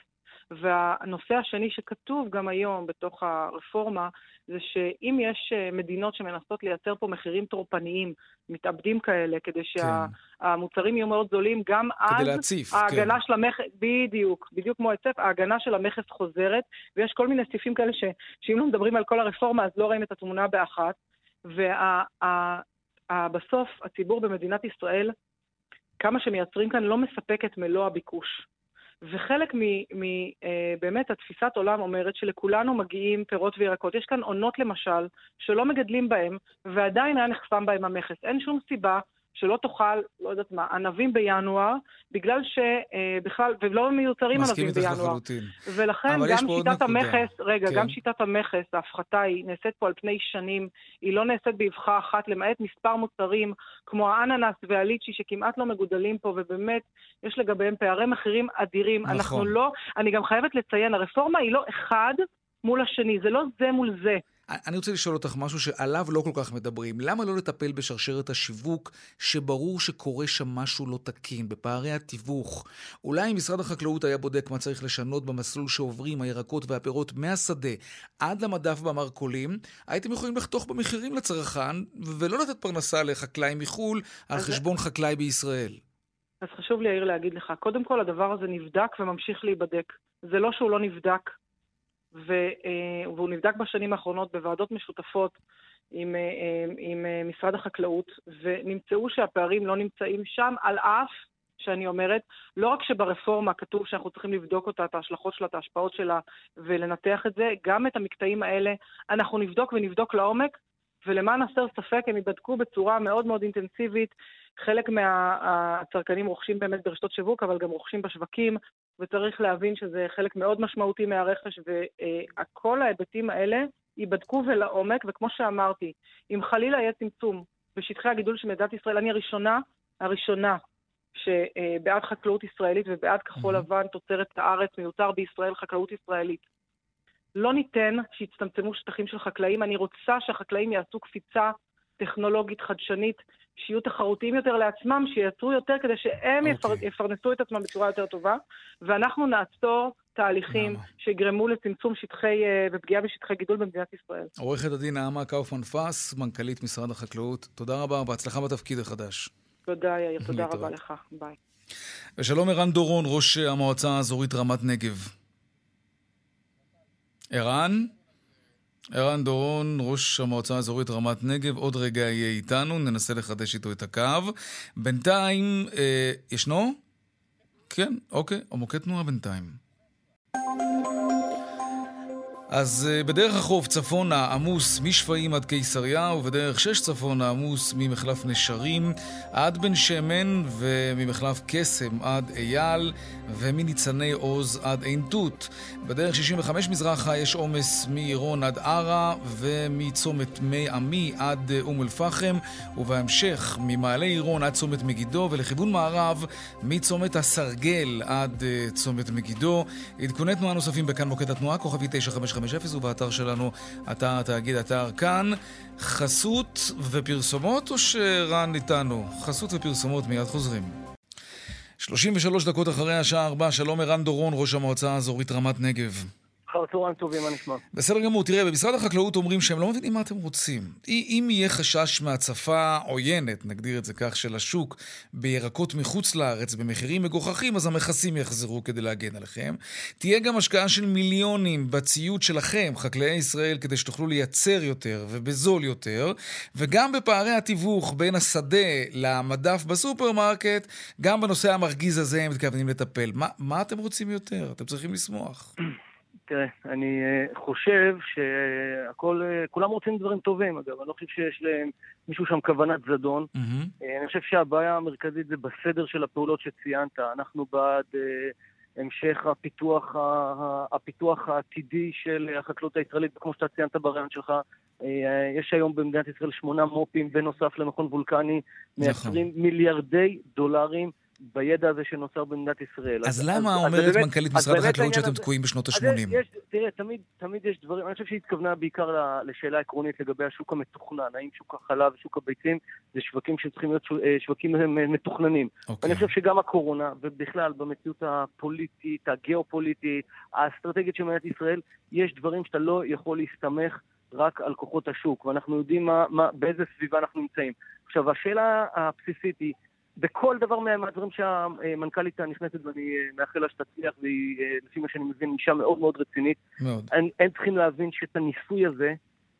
והנושא השני שכתוב גם היום בתוך הרפורמה, זה שאם יש אה, מדינות שמנסות לייצר פה מחירים טורפניים, מתאבדים כאלה, כדי שהמוצרים יהיו מאוד זולים, גם אז להציף, ההגנה כן. של המכס, בדיוק, בדיוק כמו היצף, ההגנה של המכס חוזרת, ויש כל מיני סעיפים כאלה ש, שאם לא מדברים על כל הרפורמה, אז לא רואים את התמונה באחת. ובסוף הציבור במדינת ישראל, כמה שמייצרים כאן, לא מספק את מלוא הביקוש. וחלק מבאמת התפיסת עולם אומרת שלכולנו מגיעים פירות וירקות. יש כאן עונות למשל, שלא מגדלים בהם, ועדיין היה נחסם בהם המכס. אין שום סיבה שלא תאכל, לא יודעת מה, ענבים בינואר, בגלל שבכלל, ולא מיוצרים מסכים ענבים איתך בינואר. לחלוטין. ולכן אבל יש גם שיטת. המכס, רגע, כן. גם שיטת המכס, ההפחתה היא נעשית פה על פני שנים, היא לא נעשית באבחה אחת, למעט מספר מוצרים כמו האננס והליצ'י שכמעט לא מגודלים פה, ובאמת יש לגביהם פערי מחירים אדירים. נכון. אנחנו לא, אני גם חייבת לציין, הרפורמה היא לא אחד מול השני, זה לא זה מול זה. אני רוצה לשאול אותך משהו שעליו לא כל כך מדברים. למה לא לטפל בשרשרת השיווק, שברור שקורה שם משהו לא תקין, בפערי התיווך? אולי אם משרד החקלאות היה בודק מה צריך לשנות במסלול שעוברים הירקות והפירות מהשדה עד למדף במרכולים, הייתם יכולים לחתוך במחירים לצרכן, ולא לתת פרנסה לחקלאי מחו"ל על חשבון חקלאי בישראל. אז חשוב לי, יאיר, להגיד לך, קודם כל הדבר הזה נבדק וממשיך להיבדק. זה לא שהוא לא נבדק, והוא נבדק בשנים האחרונות בוועדות משותפות עם, אה, אה, עם אה, משרד החקלאות, ונמצאו שהפערים לא נמצאים שם, על אף שאני אומרת, לא רק שברפורמה כתוב שאנחנו צריכים לבדוק אותה, את ההשלכות שלה, את ההשפעות שלה, ולנתח את זה, גם את המקטעים האלה אנחנו נבדוק ונבדוק לעומק, ולמען הסר ספק, הם ייבדקו בצורה מאוד מאוד אינטנסיבית. חלק מהצרכנים רוכשים באמת ברשתות שיווק, אבל גם רוכשים בשווקים, וצריך להבין שזה חלק מאוד משמעותי מהרכש, וכל ההיבטים האלה ייבדקו ולעומק, וכמו שאמרתי, אם חלילה יהיה צמצום בשטחי הגידול של מדינת ישראל, אני הראשונה, הראשונה, שבעד חקלאות ישראלית ובעד כחול Mhm. לבן, תוצרת הארץ, מיותר בישראל חקלאות ישראלית. לא ניתן שיצטמצמו שטחים של חקלאים. אני רוצה שהחקלאים יעשו קפיצה טכנולוגית חדשנית, שיהיו תחרותיים יותר לעצמם, שייצרו יותר כדי שהם אוקיי. יפר, יפרנסו את עצמם בצורה יותר טובה, ואנחנו נעצור תהליכים למה? שיגרמו לצמצום שטחי אה, ופגיעה בשטחי גידול במדינת ישראל. עורכת הדין נעמה קאופמן פס, מנכ"לית משרד החקלאות, תודה רבה, בהצלחה בתפקיד החדש. תודה, יאיר, תודה. רבה לך. ביי. ושלום ערן דורון, ראש המועצה האזורית רמת נגב. ערן? ערן דורון, ראש המועצה האזורית רמת נגב, עוד רגע יהיה איתנו, ננסה לחדש איתו את הקו. בינתיים, אה, ישנו? כן, אוקיי, המוקד תנועה בינתיים. אז אה, בדרך החוף צפונה עמוס משפעים עד קיסריה, ובדרך שש צפונה עמוס ממחלף נשרים עד בן שמן, וממחלף קסם עד אייל, ומניצני עוז עד עין תות. בדרך 65 מזרחה יש עומס מעירון עד ערה, ומצומת מי עמי עד אה, אום אל-פחם, ובהמשך ממעלה עירון עד צומת מגידו, ולכיוון מערב מצומת הסרגל עד אה, צומת מגידו. עדכוני תנועה נוספים בכאן מוקד התנועה, כוכבי 9550, ובאתר שלנו, אתר התאגיד, אתר כאן. חסות ופרסומות, או שרן איתנו? חסות ופרסומות, מיד חוזרים. 33 דקות אחרי השעה 4, שלום ערן דורון, ראש המועצה האזורית רמת נגב. אחר צהריים טובים, מה נשמע? בסדר גמור, תראה, במשרד החקלאות אומרים שהם לא מבינים מה אתם רוצים. אם יהיה חשש מהצפה עוינת, נגדיר את זה כך, של השוק בירקות מחוץ לארץ במחירים מגוחכים, אז המכסים יחזרו כדי להגן עליכם. תהיה גם השקעה של מיליונים בציוד שלכם, חקלאי ישראל, כדי שתוכלו לייצר יותר ובזול יותר, וגם בפערי התיווך בין השדה למדף בסופרמרקט, גם בנושא המרגיז הזה הם מתכוונים לטפל. מה, מה אתם רוצים יותר? אתם צריכים לשמוח. תראה, אני אה, חושב שהכל, אה, כולם רוצים דברים טובים, אגב, אני לא חושב שיש למישהו שם כוונת זדון. אה, אני חושב שהבעיה המרכזית זה בסדר של הפעולות שציינת. אנחנו בעד אה, המשך הפיתוח, הפיתוח העתידי של החקלאות הישראלית, וכמו שאתה ציינת ברעיון שלך, יש היום במדינת ישראל שמונה מו"פים בנוסף למכון וולקני, מייצרים מיליארדי דולרים. בידע הזה שנוצר במדינת ישראל. אז למה אומרת באמת- מנכ"לית אז משרד החקלאות שאתם הזה- תקועים בשנות אז ה-80? יש, תראה, תמיד, תמיד יש דברים, אני חושב שהיא התכוונה בעיקר לשאלה עקרונית לגבי השוק המתוכנן, האם שוק החלב ושוק הביצים זה שווקים שצריכים להיות אה, שווקים אה, מתוכננים. אוקיי. אני חושב שגם הקורונה, ובכלל במציאות הפוליטית, הגיאופוליטית, האסטרטגית של מדינת ישראל, יש דברים שאתה לא יכול להסתמך רק על כוחות השוק, ואנחנו יודעים מה, מה, באיזה סביבה אנחנו נמצאים. עכשיו, השאלה הבסיסית היא, בכל דבר מה- מהדברים שהמנכ"לית הנכנסת, ואני אה, מאחל לה שתצליח, והיא, אה, לפי מה שאני מבין, אישה מאוד מאוד רצינית, מאוד. הם, הם צריכים להבין שאת הניסוי הזה,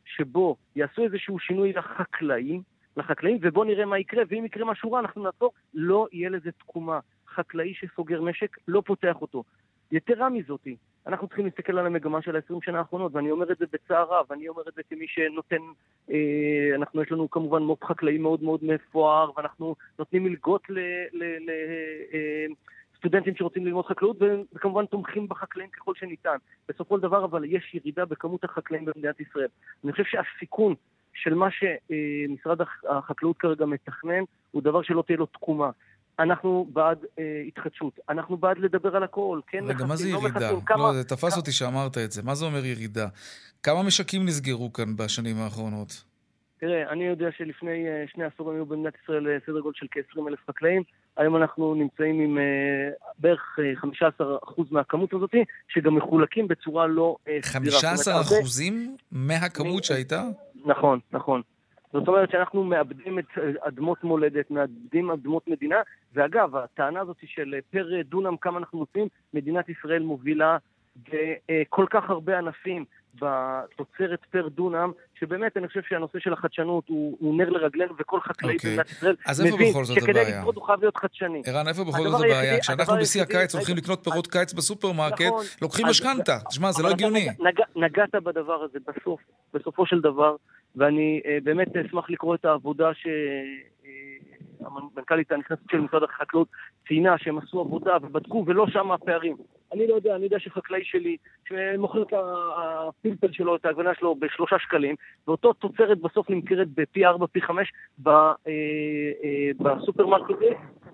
שבו יעשו איזשהו שינוי לחקלאים, לחקלאים, ובואו נראה מה יקרה, ואם יקרה משהו רע, אנחנו נעצור, לא יהיה לזה תקומה. חקלאי שסוגר משק, לא פותח אותו. יתרה מזאתי, אנחנו צריכים להסתכל על המגמה של ה-20 שנה האחרונות, ואני אומר את זה בצער רב, אני אומר את זה כמי שנותן, אה, אנחנו, יש לנו כמובן מו"פ חקלאי מאוד מאוד מפואר, ואנחנו נותנים מלגות ל... ל, ל אה, שרוצים ללמוד חקלאות, וכמובן תומכים בחקלאים ככל שניתן. בסופו של דבר, אבל יש ירידה בכמות החקלאים במדינת ישראל. אני חושב שהסיכון של מה שמשרד הח- החקלאות כרגע מתכנן, הוא דבר שלא תהיה לו תקומה. אנחנו בעד אה, התחדשות, אנחנו בעד לדבר על הכל, כן רגע, מה זה לא ירידה? מכסים, כמה... לא, זה תפס אותי שאמרת את זה. מה זה אומר ירידה? כמה משקים נסגרו כאן בשנים האחרונות? תראה, אני יודע שלפני אה, שני עשורים היו במדינת ישראל אה, סדר גודל של כ-20 אלף חקלאים, היום אנחנו נמצאים עם אה, בערך אה, 15% מהכמות הזאת, שגם מחולקים בצורה לא אה, סבירה. זאת אומרת, 15 הרבה- אחוזים מהכמות שהייתה? נכון, נכון. זאת אומרת שאנחנו מאבדים את אה, אדמות מולדת, מאבדים אדמות מדינה, ואגב, הטענה הזאת של אה, פר אה, דונם כמה אנחנו מוצאים, מדינת ישראל מובילה בכל כך הרבה ענפים בתוצרת פר דונם, שבאמת אני חושב שהנושא של החדשנות הוא, הוא נר לרגלינו, וכל חקלאי אוקיי. במדינת ישראל מבין שכדי? לשרוד הוא חייב להיות חדשני. ערן, איפה בכל זאת הבעיה? כשאנחנו בשיא הקיץ הולכים לקנות פירות קיץ בסופרמרקט, נכון. לוקחים משכנתה. תשמע, זה לא הגיוני. נגע, נגעת בדבר הזה בסוף, בסופו של דבר, ואני אה, באמת אשמח לקרוא את העבודה שהמנכ"לית הנכנסת של משרד החקלאות ציינה שהם עשו עבודה ובדקו ולא שם הפערים. אני לא יודע, אני יודע שחקלאי שלי, שמוכר את הפלפל שלו, את העגבנה שלו בשלושה שקלים, ואותו תוצרת בסוף נמכרת בפי ארבע, פי חמש אה, אה, בסופרמרקט,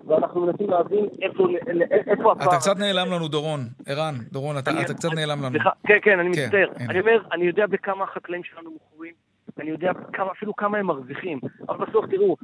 ואנחנו מנסים להבין איפה, איפה הפער. אתה קצת נעלם לנו, דורון. ערן, דורון, אתה, אתה קצת נעלם לנו. כן, כן, אני כן, מצטער. אני אומר, אני יודע בכמה החקלאים שלנו מכורים, אני יודע כמה, אפילו כמה הם מרוויחים. אבל בסוף תראו,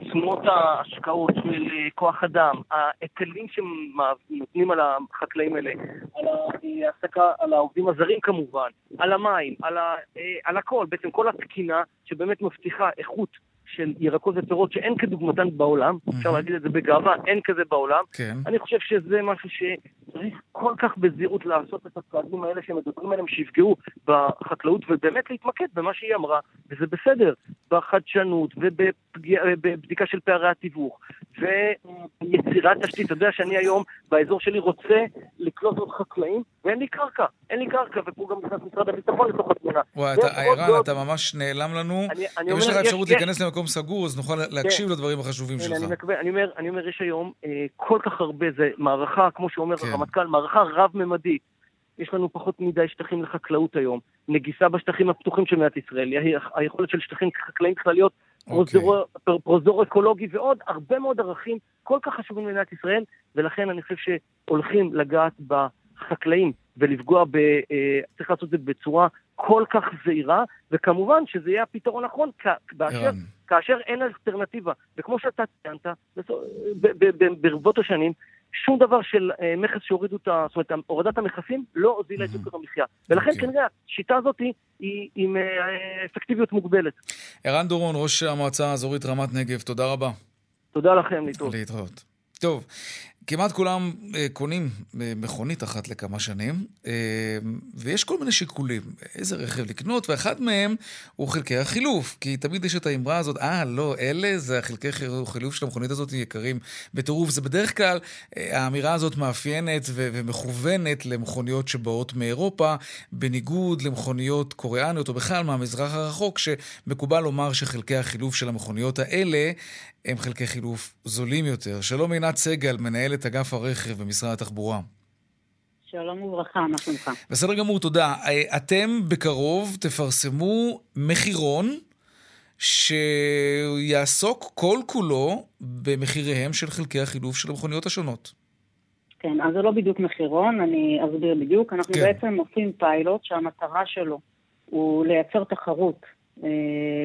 תשומות ההשקעות של אה, כוח אדם, ההיטלים שנותנים על החקלאים האלה, על ההעסקה, על העובדים הזרים כמובן, על המים, על, ה, אה, על הכל, בעצם כל התקינה שבאמת מבטיחה איכות של ירקות ופירות שאין כדוגמתן בעולם, אפשר להגיד את זה בגאווה, אין כזה בעולם. כן. אני חושב שזה משהו שצריך כל כך בזהירות לעשות את הצעדים האלה שמדברים עליהם, שיפגעו בחקלאות, ובאמת להתמקד במה שהיא אמרה, וזה בסדר, בחדשנות ובבדיקה של פערי התיווך, ויצירת תשתית. אתה יודע שאני היום באזור שלי רוצה לקלוט עוד חקלאים, ואין לי קרקע, אין לי קרקע, ופה גם נכנס משרד הביטחון לתוך התמונה. וואי, ערן. אתה ממש נעלם לנו. אני- אני אם יש אומר, לך אפשרות להיכנס למקום סגור, אז נוכל להקשיב לדברים החשובים הנה, שלך. אני, מקווה, אני, אומר, אני אומר, יש היום אה, כל כך הרבה, זה מערכה, כמו שאומר כן. הרמטכ"ל, מערכה רב-ממדית. יש לנו פחות מדי שטחים לחקלאות היום. נגיסה בשטחים הפתוחים של מדינת ישראל, היכולת של שטחים חקלאיים. פרוזור, פר- פרוזור אקולוגי ועוד הרבה מאוד ערכים כל כך חשובים למדינת ישראל, ולכן אני חושב שהולכים לגעת בחקלאים ולפגוע ב... אה, צריך לעשות את זה בצורה כל כך זהירה, וכמובן שזה יהיה הפתרון הנכון, כ- באשר ערן. כאשר אין אלטרנטיבה. וכמו שאתה ציינת, ברבות השנים, שום דבר של אה, מכס שהורידו את ה... זאת אומרת, הורדת המכסים לא הוזילה את יוקר המחיה. ולכן אוקיי. כנראה השיטה הזאת היא- עם אה, אפקטיביות מוגבלת. ערן דורון, ראש המועצה האזורית רמת נגב, תודה רבה. תודה לכם, ליטוב. להתראות. טוב, כמעט כולם אה, קונים אה, מכונית אחת לכמה שנים, אה, ויש כל מיני שיקולים, איזה רכב לקנות, ואחד מהם הוא חלקי החילוף, כי תמיד יש את האמרה הזאת, אה, לא, אלה זה החלקי חיר- חילוף של המכונית הזאת יקרים בטירוף. זה בדרך כלל, אה, האמירה הזאת מאפיינת ו- ומכוונת למכוניות שבאות מאירופה, בניגוד למכוניות קוריאניות, או בכלל מהמזרח הרחוק, שמקובל לומר שחלקי החילוף של המכוניות האלה הם חלקי חילוף זולים יותר. שלום עינת סגל, מנהלת אגף הרכב במשרד התחבורה. שלום וברכה, מה שלומך? בסדר גמור, תודה. אה, אתם בקרוב תפרסמו מחירון שיעסוק כל כולו במחיריהם של חלקי החילוף של המכוניות השונות. כן, אז זה לא בדיוק מחירון, אני אסביר בדיוק. אנחנו כן. בעצם עושים פיילוט שהמטרה שלו הוא לייצר תחרות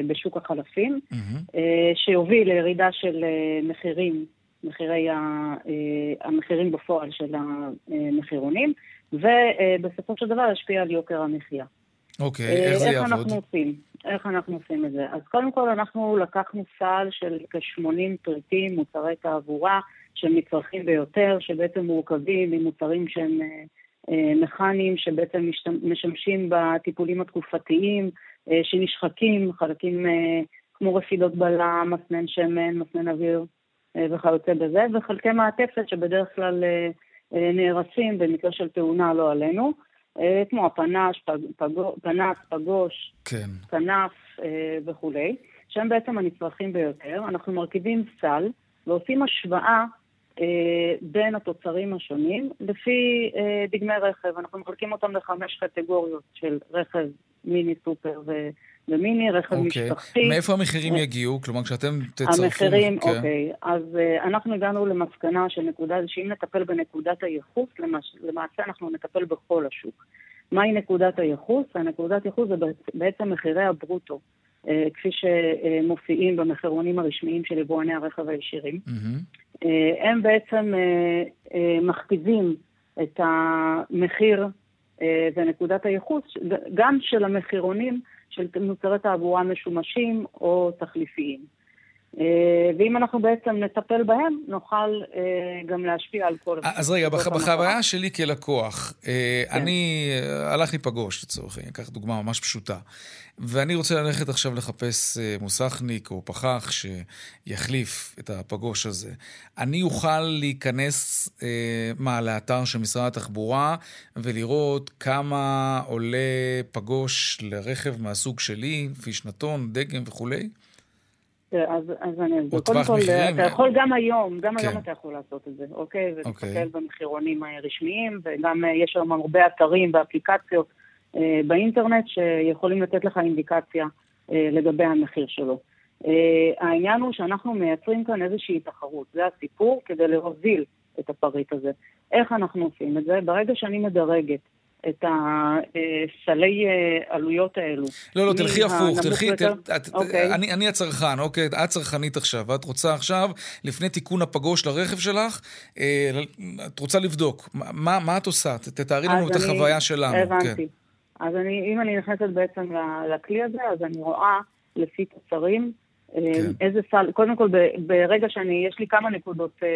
בשוק החלפים, אה, שיוביל לירידה של אה, מחירים, מחירי ה, אה, המחירים בפועל של המחירונים, ובסופו של דבר ישפיע על יוקר המחיה. אוקיי, אה, איך זה איך יעבוד? אנחנו עושים? איך אנחנו עושים את זה? אז קודם כל אנחנו לקחנו סל של כ-80 פריטים, מוצרי תעבורה, שהם מצרכים ביותר, שבעצם מורכבים ממוצרים שהם אה, אה, מכניים, שבעצם משת- משמשים בטיפולים התקופתיים, אה, שנשחקים, חלקים אה, כמו רפידות בלם, מסנן שמן, מסנן אוויר אה, וכיוצא בזה, וחלקי מעטפת שבדרך כלל אה, אה, נהרסים במקרה של תאונה, לא עלינו. אה, כמו הפנש, פג, פגו, פנס, פגוש, כן. כנף אה, וכולי, שהם בעצם הנצרכים ביותר. אנחנו מרכיבים סל ועושים השוואה אה, בין התוצרים השונים לפי אה, דגמי רכב. אנחנו מחלקים אותם לחמש קטגוריות של רכב מיני, סופר ו- ומיני, רכב אוקיי. משפחתי. מאיפה המחירים אה, יגיעו? כלומר, כשאתם תצרפו... המחירים, כן. אוקיי. אז uh, אנחנו הגענו למסקנה של נקודה, שאם נטפל בנקודת הייחוס, למש, למעשה אנחנו נטפל בכל השוק. מהי נקודת הייחוס? הנקודת ייחוס זה בעצ- בעצם מחירי הברוטו, uh, כפי שמופיעים במחירונים הרשמיים של יבואני הרכב הישירים. מהמם. Uh, הם בעצם uh, uh, מכתיבים את המחיר ונקודת הייחוס גם של המחירונים של מוצרי תעבורה משומשים או תחליפיים. אה, ואם אנחנו בעצם נטפל בהם, נוכל אה, גם להשפיע על כל... אז רגע. בחוויה שלי כלקוח, אה, כן. אני, אה, הלך לי פגוש לצורך העניין, אקח דוגמה ממש פשוטה, ואני רוצה ללכת עכשיו לחפש אה, מוסכניק או פחח שיחליף את הפגוש הזה. אני אוכל להיכנס, אה, מה, לאתר של משרד התחבורה ולראות כמה עולה פגוש לרכב מהסוג שלי, לפי שנתון, דגם וכולי? אז, אז אני אסביר. קודם כל, מחירים. אתה יכול גם היום, גם כן. היום אתה יכול לעשות את זה, אוקיי? אוקיי. ולהסתכל במחירונים הרשמיים, וגם אה, יש היום הרבה אתרים ואפליקציות אה, באינטרנט שיכולים לתת לך אינדיקציה אה, לגבי המחיר שלו. העניין הוא שאנחנו מייצרים כאן איזושהי תחרות, זה הסיפור, כדי להוביל את הפריט הזה. איך אנחנו עושים את זה? ברגע שאני מדרגת את הסלי אה, עלויות האלו. לא, לא, תלכי הפוך, תלכי, אוקיי. אני הצרכן, אוקיי, את צרכנית עכשיו, ואת רוצה עכשיו, לפני תיקון הפגוש לרכב שלך, אה, את רוצה לבדוק, מה את עושה? תתארי לנו את החוויה שלנו. הבנתי. כן. אז אם אני נכנסת בעצם לכלי הזה, אז אני רואה לפי תוצרים כן. איזה סל, קודם כל ברגע שאני, יש לי כמה נקודות אה,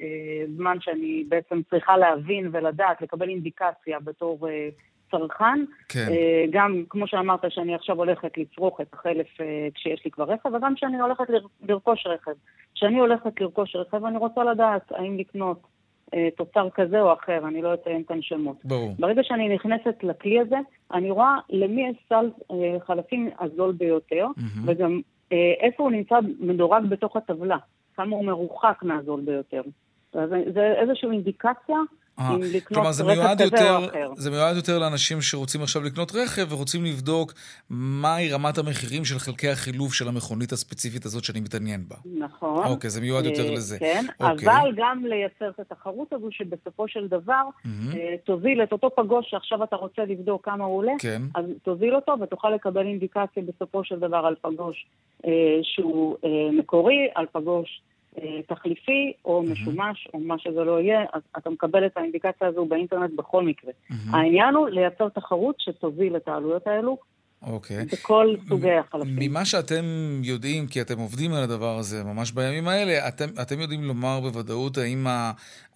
אה, זמן שאני בעצם צריכה להבין ולדעת, לקבל אינדיקציה בתור אה, צרכן. כן. אה, גם, כמו שאמרת, שאני עכשיו הולכת לצרוך את החלף אה, כשיש לי כבר רכב, וגם כשאני הולכת ל, לרכוש רכב. כשאני הולכת לרכוש רכב, אני רוצה לדעת האם לקנות אה, תוצר כזה או אחר, אני לא אציין כאן שמות. ברור. ברגע שאני נכנסת לכלי הזה, אני רואה למי יש סל אה, חלפים הזול ביותר, mm-hmm. וגם איפה הוא נמצא מדורג בתוך הטבלה, כמה הוא מרוחק מהזול ביותר. זה איזושהי אינדיקציה אם לקנות רכב כזה או אחר. זה מיועד יותר לאנשים שרוצים עכשיו לקנות רכב ורוצים לבדוק מהי רמת המחירים של חלקי החילוף של המכונית הספציפית הזאת שאני מתעניין בה. נכון. אוקיי, זה מיועד יותר אה, לזה. כן, אוקיי. אבל גם לייצר את התחרות הזו שבסופו של דבר mm-hmm. תוביל את אותו פגוש שעכשיו אתה רוצה לבדוק כמה הוא עולה, כן. אז תוביל אותו ותוכל לקבל אינדיקציה בסופו של דבר על פגוש אה, שהוא אה, מקורי, על פגוש אה, תחליפי או משומש או מה שזה לא יהיה, אז אתה מקבל את האינדיקציה הזו באינטרנט בכל מקרה. העניין הוא לייצר תחרות שתוביל את העלויות האלו אוקיי. בכל סוגי החלפים. ממה שאתם יודעים, כי אתם עובדים על הדבר הזה ממש בימים האלה, אתם, אתם יודעים לומר בוודאות האם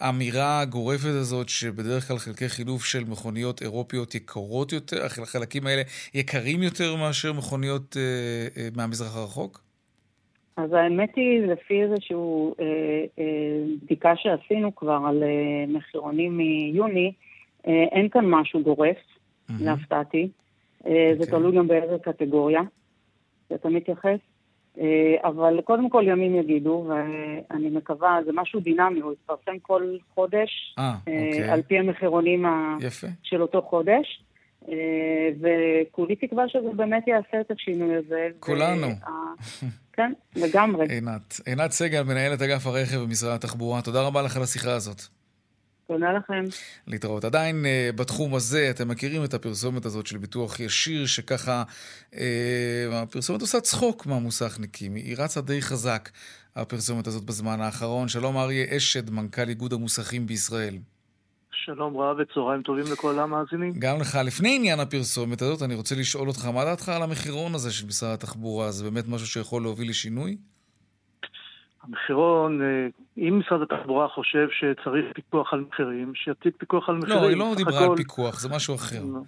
האמירה הגורפת הזאת, שבדרך כלל חלקי חילוף של מכוניות אירופיות יקרות יותר, החלקים האלה יקרים יותר מאשר מכוניות אה, אה, מהמזרח הרחוק? אז האמת היא, לפי איזושהי אה, אה, בדיקה שעשינו כבר על אה, מחירונים מיוני, אה, אין כאן משהו גורף, mm-hmm. להפתעתי. אה, okay. זה אוקיי. תלוי גם באיזה קטגוריה שאתה מתייחס. אה, אבל קודם כל ימים יגידו, ואני מקווה, זה משהו דינמי, הוא יתפרסם כל חודש, 아, אה, אוקיי. על פי המחירונים יפה. של אותו חודש. אה, וכולי תקווה שזה באמת יעשה את השינוי הזה. כולנו. כן, לגמרי. עינת, עינת סגל, מנהלת אגף הרכב במשרד התחבורה, תודה רבה לך על השיחה הזאת. תודה לכם. להתראות. עדיין uh, בתחום הזה, אתם מכירים את הפרסומת הזאת של ביטוח ישיר, שככה uh, הפרסומת עושה צחוק מהמוסכניקים, היא רצה די חזק, הפרסומת הזאת בזמן האחרון. שלום אריה אשד, מנכ"ל איגוד המוסכים בישראל. שלום רב וצהריים טובים לכל המאזינים. גם לך. לפני עניין הפרסומת הזאת, אני רוצה לשאול אותך, מה דעתך על המחירון הזה של משרד התחבורה? זה באמת משהו שיכול להוביל לשינוי? המחירון, אה, אם משרד התחבורה חושב שצריך פיקוח על מחירים, שיציג פיקוח על מחירים. לא, היא לא דיברה על פיקוח, זה משהו אחר. לא.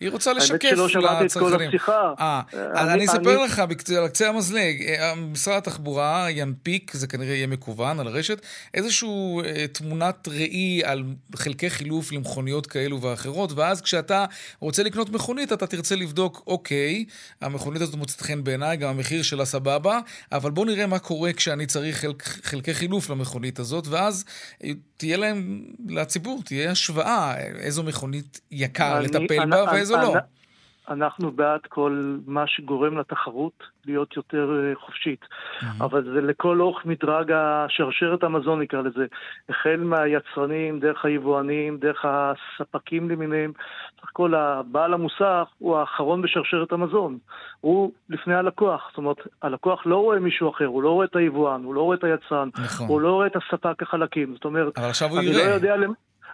היא רוצה לשקף לצרכנים. האמת שלא שמעתי את כל הפתיחה. אה, אני, אני אספר לך על קצה המזלג. אה, משרד התחבורה ינפיק, זה כנראה יהיה מקוון על הרשת, איזושהי אה, תמונת ראי על חלקי חילוף למכוניות כאלו ואחרות, ואז כשאתה רוצה לקנות מכונית, אתה תרצה לבדוק, אוקיי, המכונית הזאת מוצאת חן בעיניי, גם המחיר שלה סבבה, אבל בוא נראה מה קורה כשאני צריך חלק, חלקי חילוף למכונית הזאת, ואז אה, תהיה להם, לציבור, תהיה השוואה איזו מכונית יקר אני, לטפל אני, בה ואיזו לא. אנחנו בעד כל מה שגורם לתחרות להיות יותר אה, חופשית. Mm-hmm. אבל זה לכל אורך מדרג השרשרת המזון נקרא לזה. החל מהיצרנים, דרך היבואנים, דרך הספקים למיניהם. סך הכל הבעל המוסך הוא האחרון בשרשרת המזון. הוא לפני הלקוח. זאת אומרת, הלקוח לא רואה מישהו אחר, הוא לא רואה את היבואן, הוא לא רואה את היצרן, נכון. הוא לא רואה את הספק החלקים. זאת אומרת, אבל עכשיו הוא יראה. לא יודע...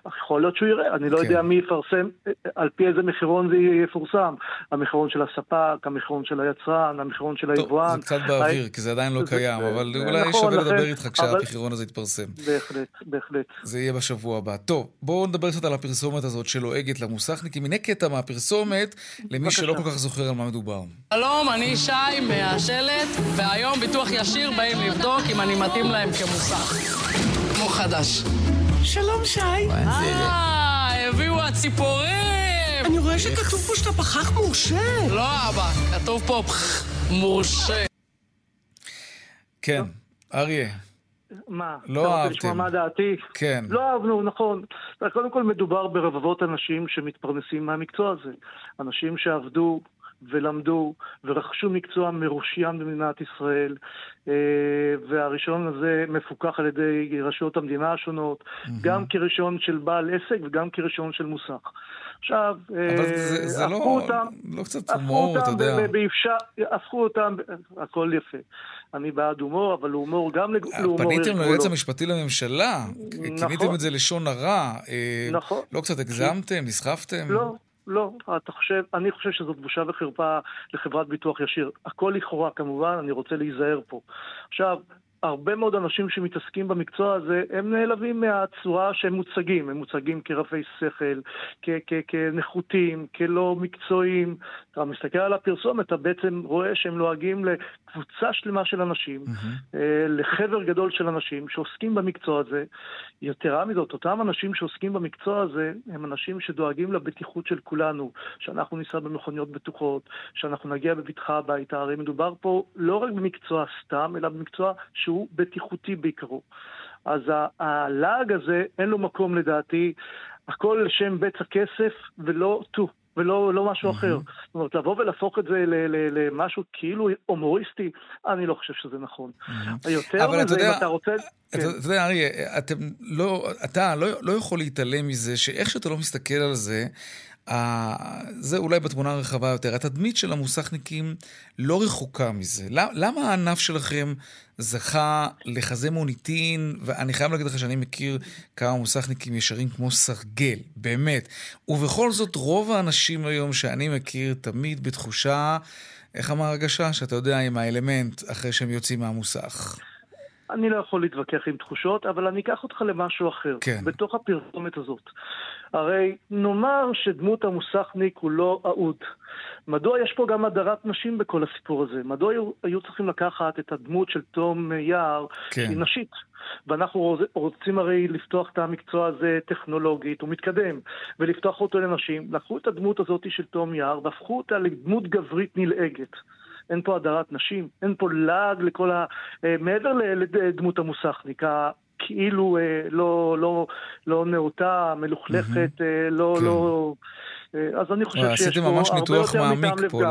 יכול להיות שהוא יראה, אני לא כן. יודע מי יפרסם, על פי איזה מחירון זה יפורסם. המחירון של הספק, המחירון של היצרן, המחירון של היבואן. זה קצת באוויר, כי זה עדיין לא קיים, אבל אולי נכון, שווה לדבר איתך כשהמחירון הזה יתפרסם. בהחלט, בהחלט. זה יהיה בשבוע הבא. טוב, בואו נדבר קצת על הפרסומת הזאת שלועגת למוסכניקים. הנה קטע מהפרסומת, למי שלא כל כך זוכר על מה מדובר. שלום, אני שי מהשלט, והיום ביטוח ישיר באים לבדוק אם אני מתאים להם כמוסך. כמו חדש. שלום, שי. אה, הביאו הציפורים! אני רואה שכתוב פה שאתה פחח מורשה. לא, אבא, כתוב פה מורשה. כן, אריה. מה? לא אהבתם. לשמוע מה דעתי? כן. לא אהבנו, נכון. קודם כל מדובר ברבבות אנשים שמתפרנסים מהמקצוע הזה. אנשים שעבדו ולמדו ורכשו מקצוע מרושיין במדינת ישראל, אה, והרישיון הזה מפוקח על ידי רשויות המדינה השונות, mm-hmm. גם כרישיון של בעל עסק וגם כרישיון של מוסך. עכשיו, אבל זה, זה לא, אותם, לא קצת הומור, אתה יודע. באפשר, הפכו אותם, הכל יפה. אני בעד הומור, אבל הומור גם להומור פניתם ליועץ המשפטי לממשלה, נכון. כיניתם את זה לשון הרע. נכון. לא קצת הגזמתם, נסחפתם? לא. לא, אתה חושב, אני חושב שזאת בושה וחרפה לחברת ביטוח ישיר. הכל לכאורה כמובן, אני רוצה להיזהר פה. עכשיו, הרבה מאוד אנשים שמתעסקים במקצוע הזה, הם נעלבים מהצורה שהם מוצגים. הם מוצגים כרפי שכל, כנחותים, כלא מקצועיים. אתה מסתכל על הפרסומת, אתה בעצם רואה שהם לועגים לקבוצה שלמה של אנשים, mm-hmm. לחבר גדול של אנשים שעוסקים במקצוע הזה. יתרה מזאת, אותם אנשים שעוסקים במקצוע הזה, הם אנשים שדואגים לבטיחות של כולנו, שאנחנו ניסע במכוניות בטוחות, שאנחנו נגיע בבטחה הביתה. הרי מדובר פה לא רק במקצוע סתם, אלא במקצוע שהוא... שהוא בטיחותי בעיקרו. אז הלעג הזה, אין לו מקום לדעתי, הכל לשם בצע כסף ולא טו. ולא לא משהו mm-hmm. אחר. זאת אומרת, לבוא ולהפוך את זה למשהו כאילו הומוריסטי, אני לא חושב שזה נכון. Mm-hmm. יותר מזה, אתה יודע, אם אתה רוצה... אתה כן. יודע, אריה, אתם לא, אתה לא, לא יכול להתעלם מזה שאיך שאתה לא מסתכל על זה, זה אולי בתמונה הרחבה יותר. התדמית של המוסכניקים לא רחוקה מזה. למה הענף שלכם זכה לחזה מוניטין, ואני חייב להגיד לך שאני מכיר כמה מוסכניקים ישרים כמו סרגל, באמת. ובכל זאת, רוב האנשים היום שאני מכיר תמיד בתחושה, איך אמר הרגשה? שאתה יודע, עם האלמנט אחרי שהם יוצאים מהמוסך. אני לא יכול להתווכח עם תחושות, אבל אני אקח אותך למשהו אחר. כן. בתוך הפרסומת הזאת. הרי נאמר שדמות המוסכניק הוא לא אהוד. מדוע יש פה גם הדרת נשים בכל הסיפור הזה? מדוע היו, היו צריכים לקחת את הדמות של תום יער, כן. שהיא נשית? ואנחנו רוצים הרי לפתוח את המקצוע הזה טכנולוגית, הוא מתקדם, ולפתוח אותו לנשים. לקחו את הדמות הזאת של תום יער והפכו אותה לדמות גברית נלעגת. אין פה הדרת נשים, אין פה לעג לכל ה... אה, מעבר לדמות המוסכניק, כאילו אה, לא, לא, לא נאותה, מלוכלכת, mm-hmm. לא, כן. לא... אה, אז אני חושב שיש פה הרבה יותר מטעם לפגם. עשיתם ממש ניתוח מעמיק פה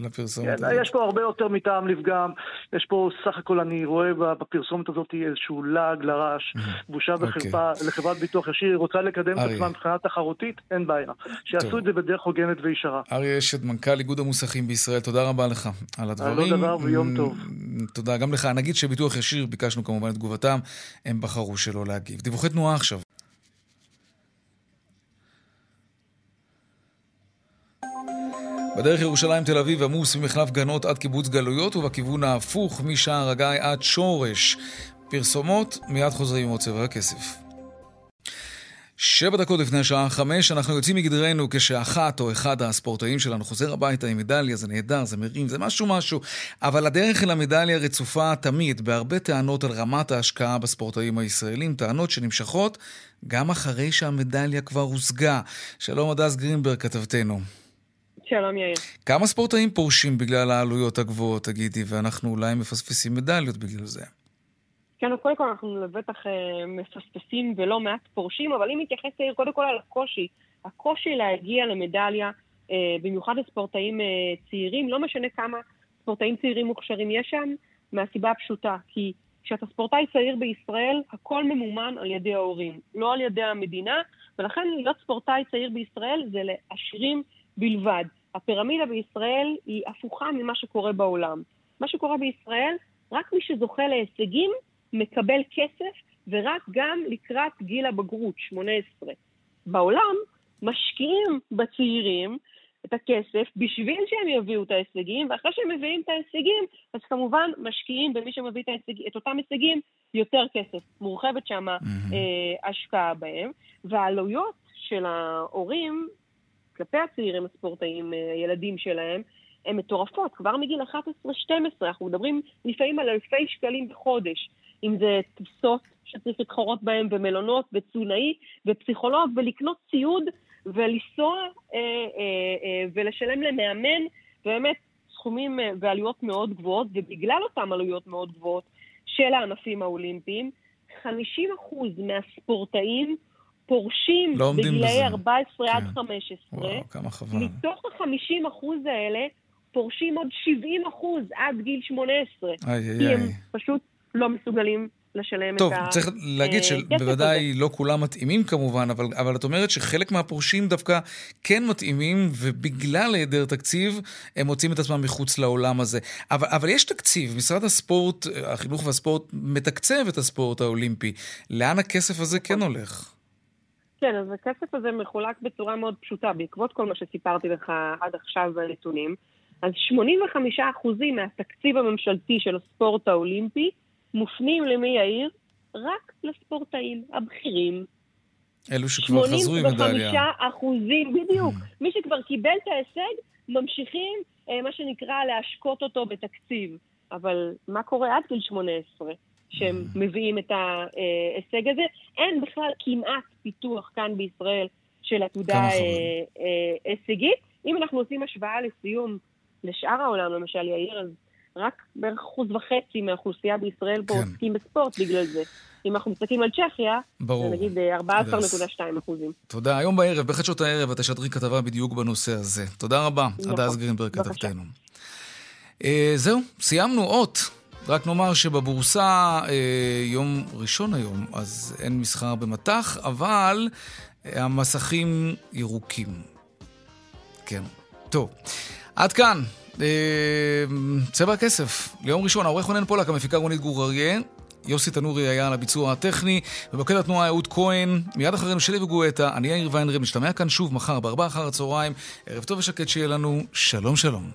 לפרסומת כן, הזאת. יש פה הרבה יותר מטעם לפגם. יש פה, סך הכל אני רואה בפרסומת הזאת איזשהו לעג לרש, בושה וחרפה אוקיי. לחברת ביטוח ישיר, היא רוצה לקדם את עצמה מבחינה תחרותית, אין בעיה. שיעשו את זה בדרך הוגנת וישרה. אריה אשת, מנכ"ל איגוד המוסכים בישראל, תודה רבה לך על הדברים. לא דבר ויום טוב. תודה גם לך. נגיד שביטוח ישיר, ביקשנו כמובן את תגובתם, הם בחרו שלא להגיב. דיווחי תנועה עכשיו. בדרך ירושלים תל אביב עמוס ממחלף גנות עד קיבוץ גלויות ובכיוון ההפוך משער הגיא עד שורש. פרסומות, מיד חוזרים עם עוד צבע הכסף. שבע דקות לפני השעה חמש, אנחנו יוצאים מגדרנו כשאחת או אחד הספורטאים שלנו חוזר הביתה עם מדליה, זה נהדר, זה מרים, זה משהו משהו. אבל הדרך אל המדליה רצופה תמיד בהרבה טענות על רמת ההשקעה בספורטאים הישראלים, טענות שנמשכות גם אחרי שהמדליה כבר הושגה. שלום הדס גרינברג, כתבתנו. שלום יאיר. כמה ספורטאים פורשים בגלל העלויות הגבוהות, תגידי, ואנחנו אולי מפספסים מדליות בגלל זה? כן, אז קודם כל אנחנו לבטח אה, מפספסים ולא מעט פורשים, אבל אם נתייחס יאיר קודם כל על הקושי, הקושי להגיע למדליה, אה, במיוחד לספורטאים אה, צעירים, לא משנה כמה ספורטאים צעירים מוכשרים יש שם, מהסיבה הפשוטה, כי כשאתה ספורטאי צעיר בישראל, הכל ממומן על ידי ההורים, לא על ידי המדינה, ולכן להיות ספורטאי צעיר בישראל זה לעשירים בלבד. הפירמידה בישראל היא הפוכה ממה שקורה בעולם. מה שקורה בישראל, רק מי שזוכה להישגים מקבל כסף, ורק גם לקראת גיל הבגרות, 18. בעולם משקיעים בצעירים את הכסף בשביל שהם יביאו את ההישגים, ואחרי שהם מביאים את ההישגים, אז כמובן משקיעים במי שמביא את, ההישג, את אותם הישגים יותר כסף. מורחבת שם mm-hmm. אה, השקעה בהם, והעלויות של ההורים כלפי הצעירים הספורטאים, אה, הילדים שלהם, הן מטורפות. כבר מגיל 11-12 אנחנו מדברים לפעמים על אלפי שקלים בחודש. אם זה טיסות שצריך להתחרות בהן ומלונות ותזונאי ופסיכולוג ולקנות ציוד ולנסוע אה, אה, אה, ולשלם למאמן, ובאמת סכומים אה, ועלויות מאוד גבוהות, ובגלל אותן עלויות מאוד גבוהות של הענפים האולימפיים, 50% מהספורטאים פורשים לא בגילאי בזה. 14 עד כן. 15. וואו, כמה חבל. מתוך ה-50% האלה, פורשים עוד 70% עד גיל 18. איי, כי איי, הם איי. פשוט לא מסוגלים לשלם טוב, את ה... צריך להגיד אה, שבוודאי לא כולם מתאימים כמובן, אבל, אבל את אומרת שחלק מהפורשים דווקא כן מתאימים, ובגלל היעדר תקציב, הם מוצאים את עצמם מחוץ לעולם הזה. אבל, אבל יש תקציב, משרד הספורט, החינוך והספורט מתקצב את הספורט האולימפי. לאן הכסף הזה כן הולך? כן, אז הכסף הזה מחולק בצורה מאוד פשוטה, בעקבות כל מה שסיפרתי לך עד עכשיו בנתונים. אז 85% מהתקציב הממשלתי של הספורט האולימפי מופנים למי יאיר? רק לספורטאים הבכירים. אלו שכבר חזרו עם מדליה. 85 אחוזים, בדיוק. מי שכבר קיבל את ההישג, ממשיכים, אה, מה שנקרא, להשקות אותו בתקציב. אבל מה קורה עד גיל 18, שהם מביאים את ההישג הזה? אין בכלל כמעט פיתוח כאן בישראל של עתודה אה. אה, הישגית. אם אנחנו עושים השוואה לסיום לשאר העולם, למשל, יאיר, אז רק בערך אחוז וחצי מהאוכלוסייה בישראל פה כן. עוסקים בספורט בגלל זה. אם אנחנו מסתכלים על צ'כיה, ברור. זה נגיד אה, 14.2 אחוזים. תודה. היום בערב, בחדשות הערב, את תשדרי כתבה בדיוק בנושא הזה. תודה רבה, נכון. הדס גרינברג בבקשה. כתבתנו. אה, זהו, סיימנו אות. רק נאמר שבבורסה אה, יום ראשון היום, אז אין מסחר במטח, אבל אה, המסכים ירוקים. כן. טוב, עד כאן. אה, צבע הכסף, ליום ראשון, העורך רונן פולק, המפיקה רונית גור אריה. יוסי תנורי היה על הביצוע הטכני, ובמוקד התנועה אהוד כהן, מיד אחרינו שלי וגואטה, אני יאיר ויינרב, נשתמע כאן שוב מחר בארבעה אחר הצהריים. ערב טוב ושקט שיהיה לנו, שלום שלום.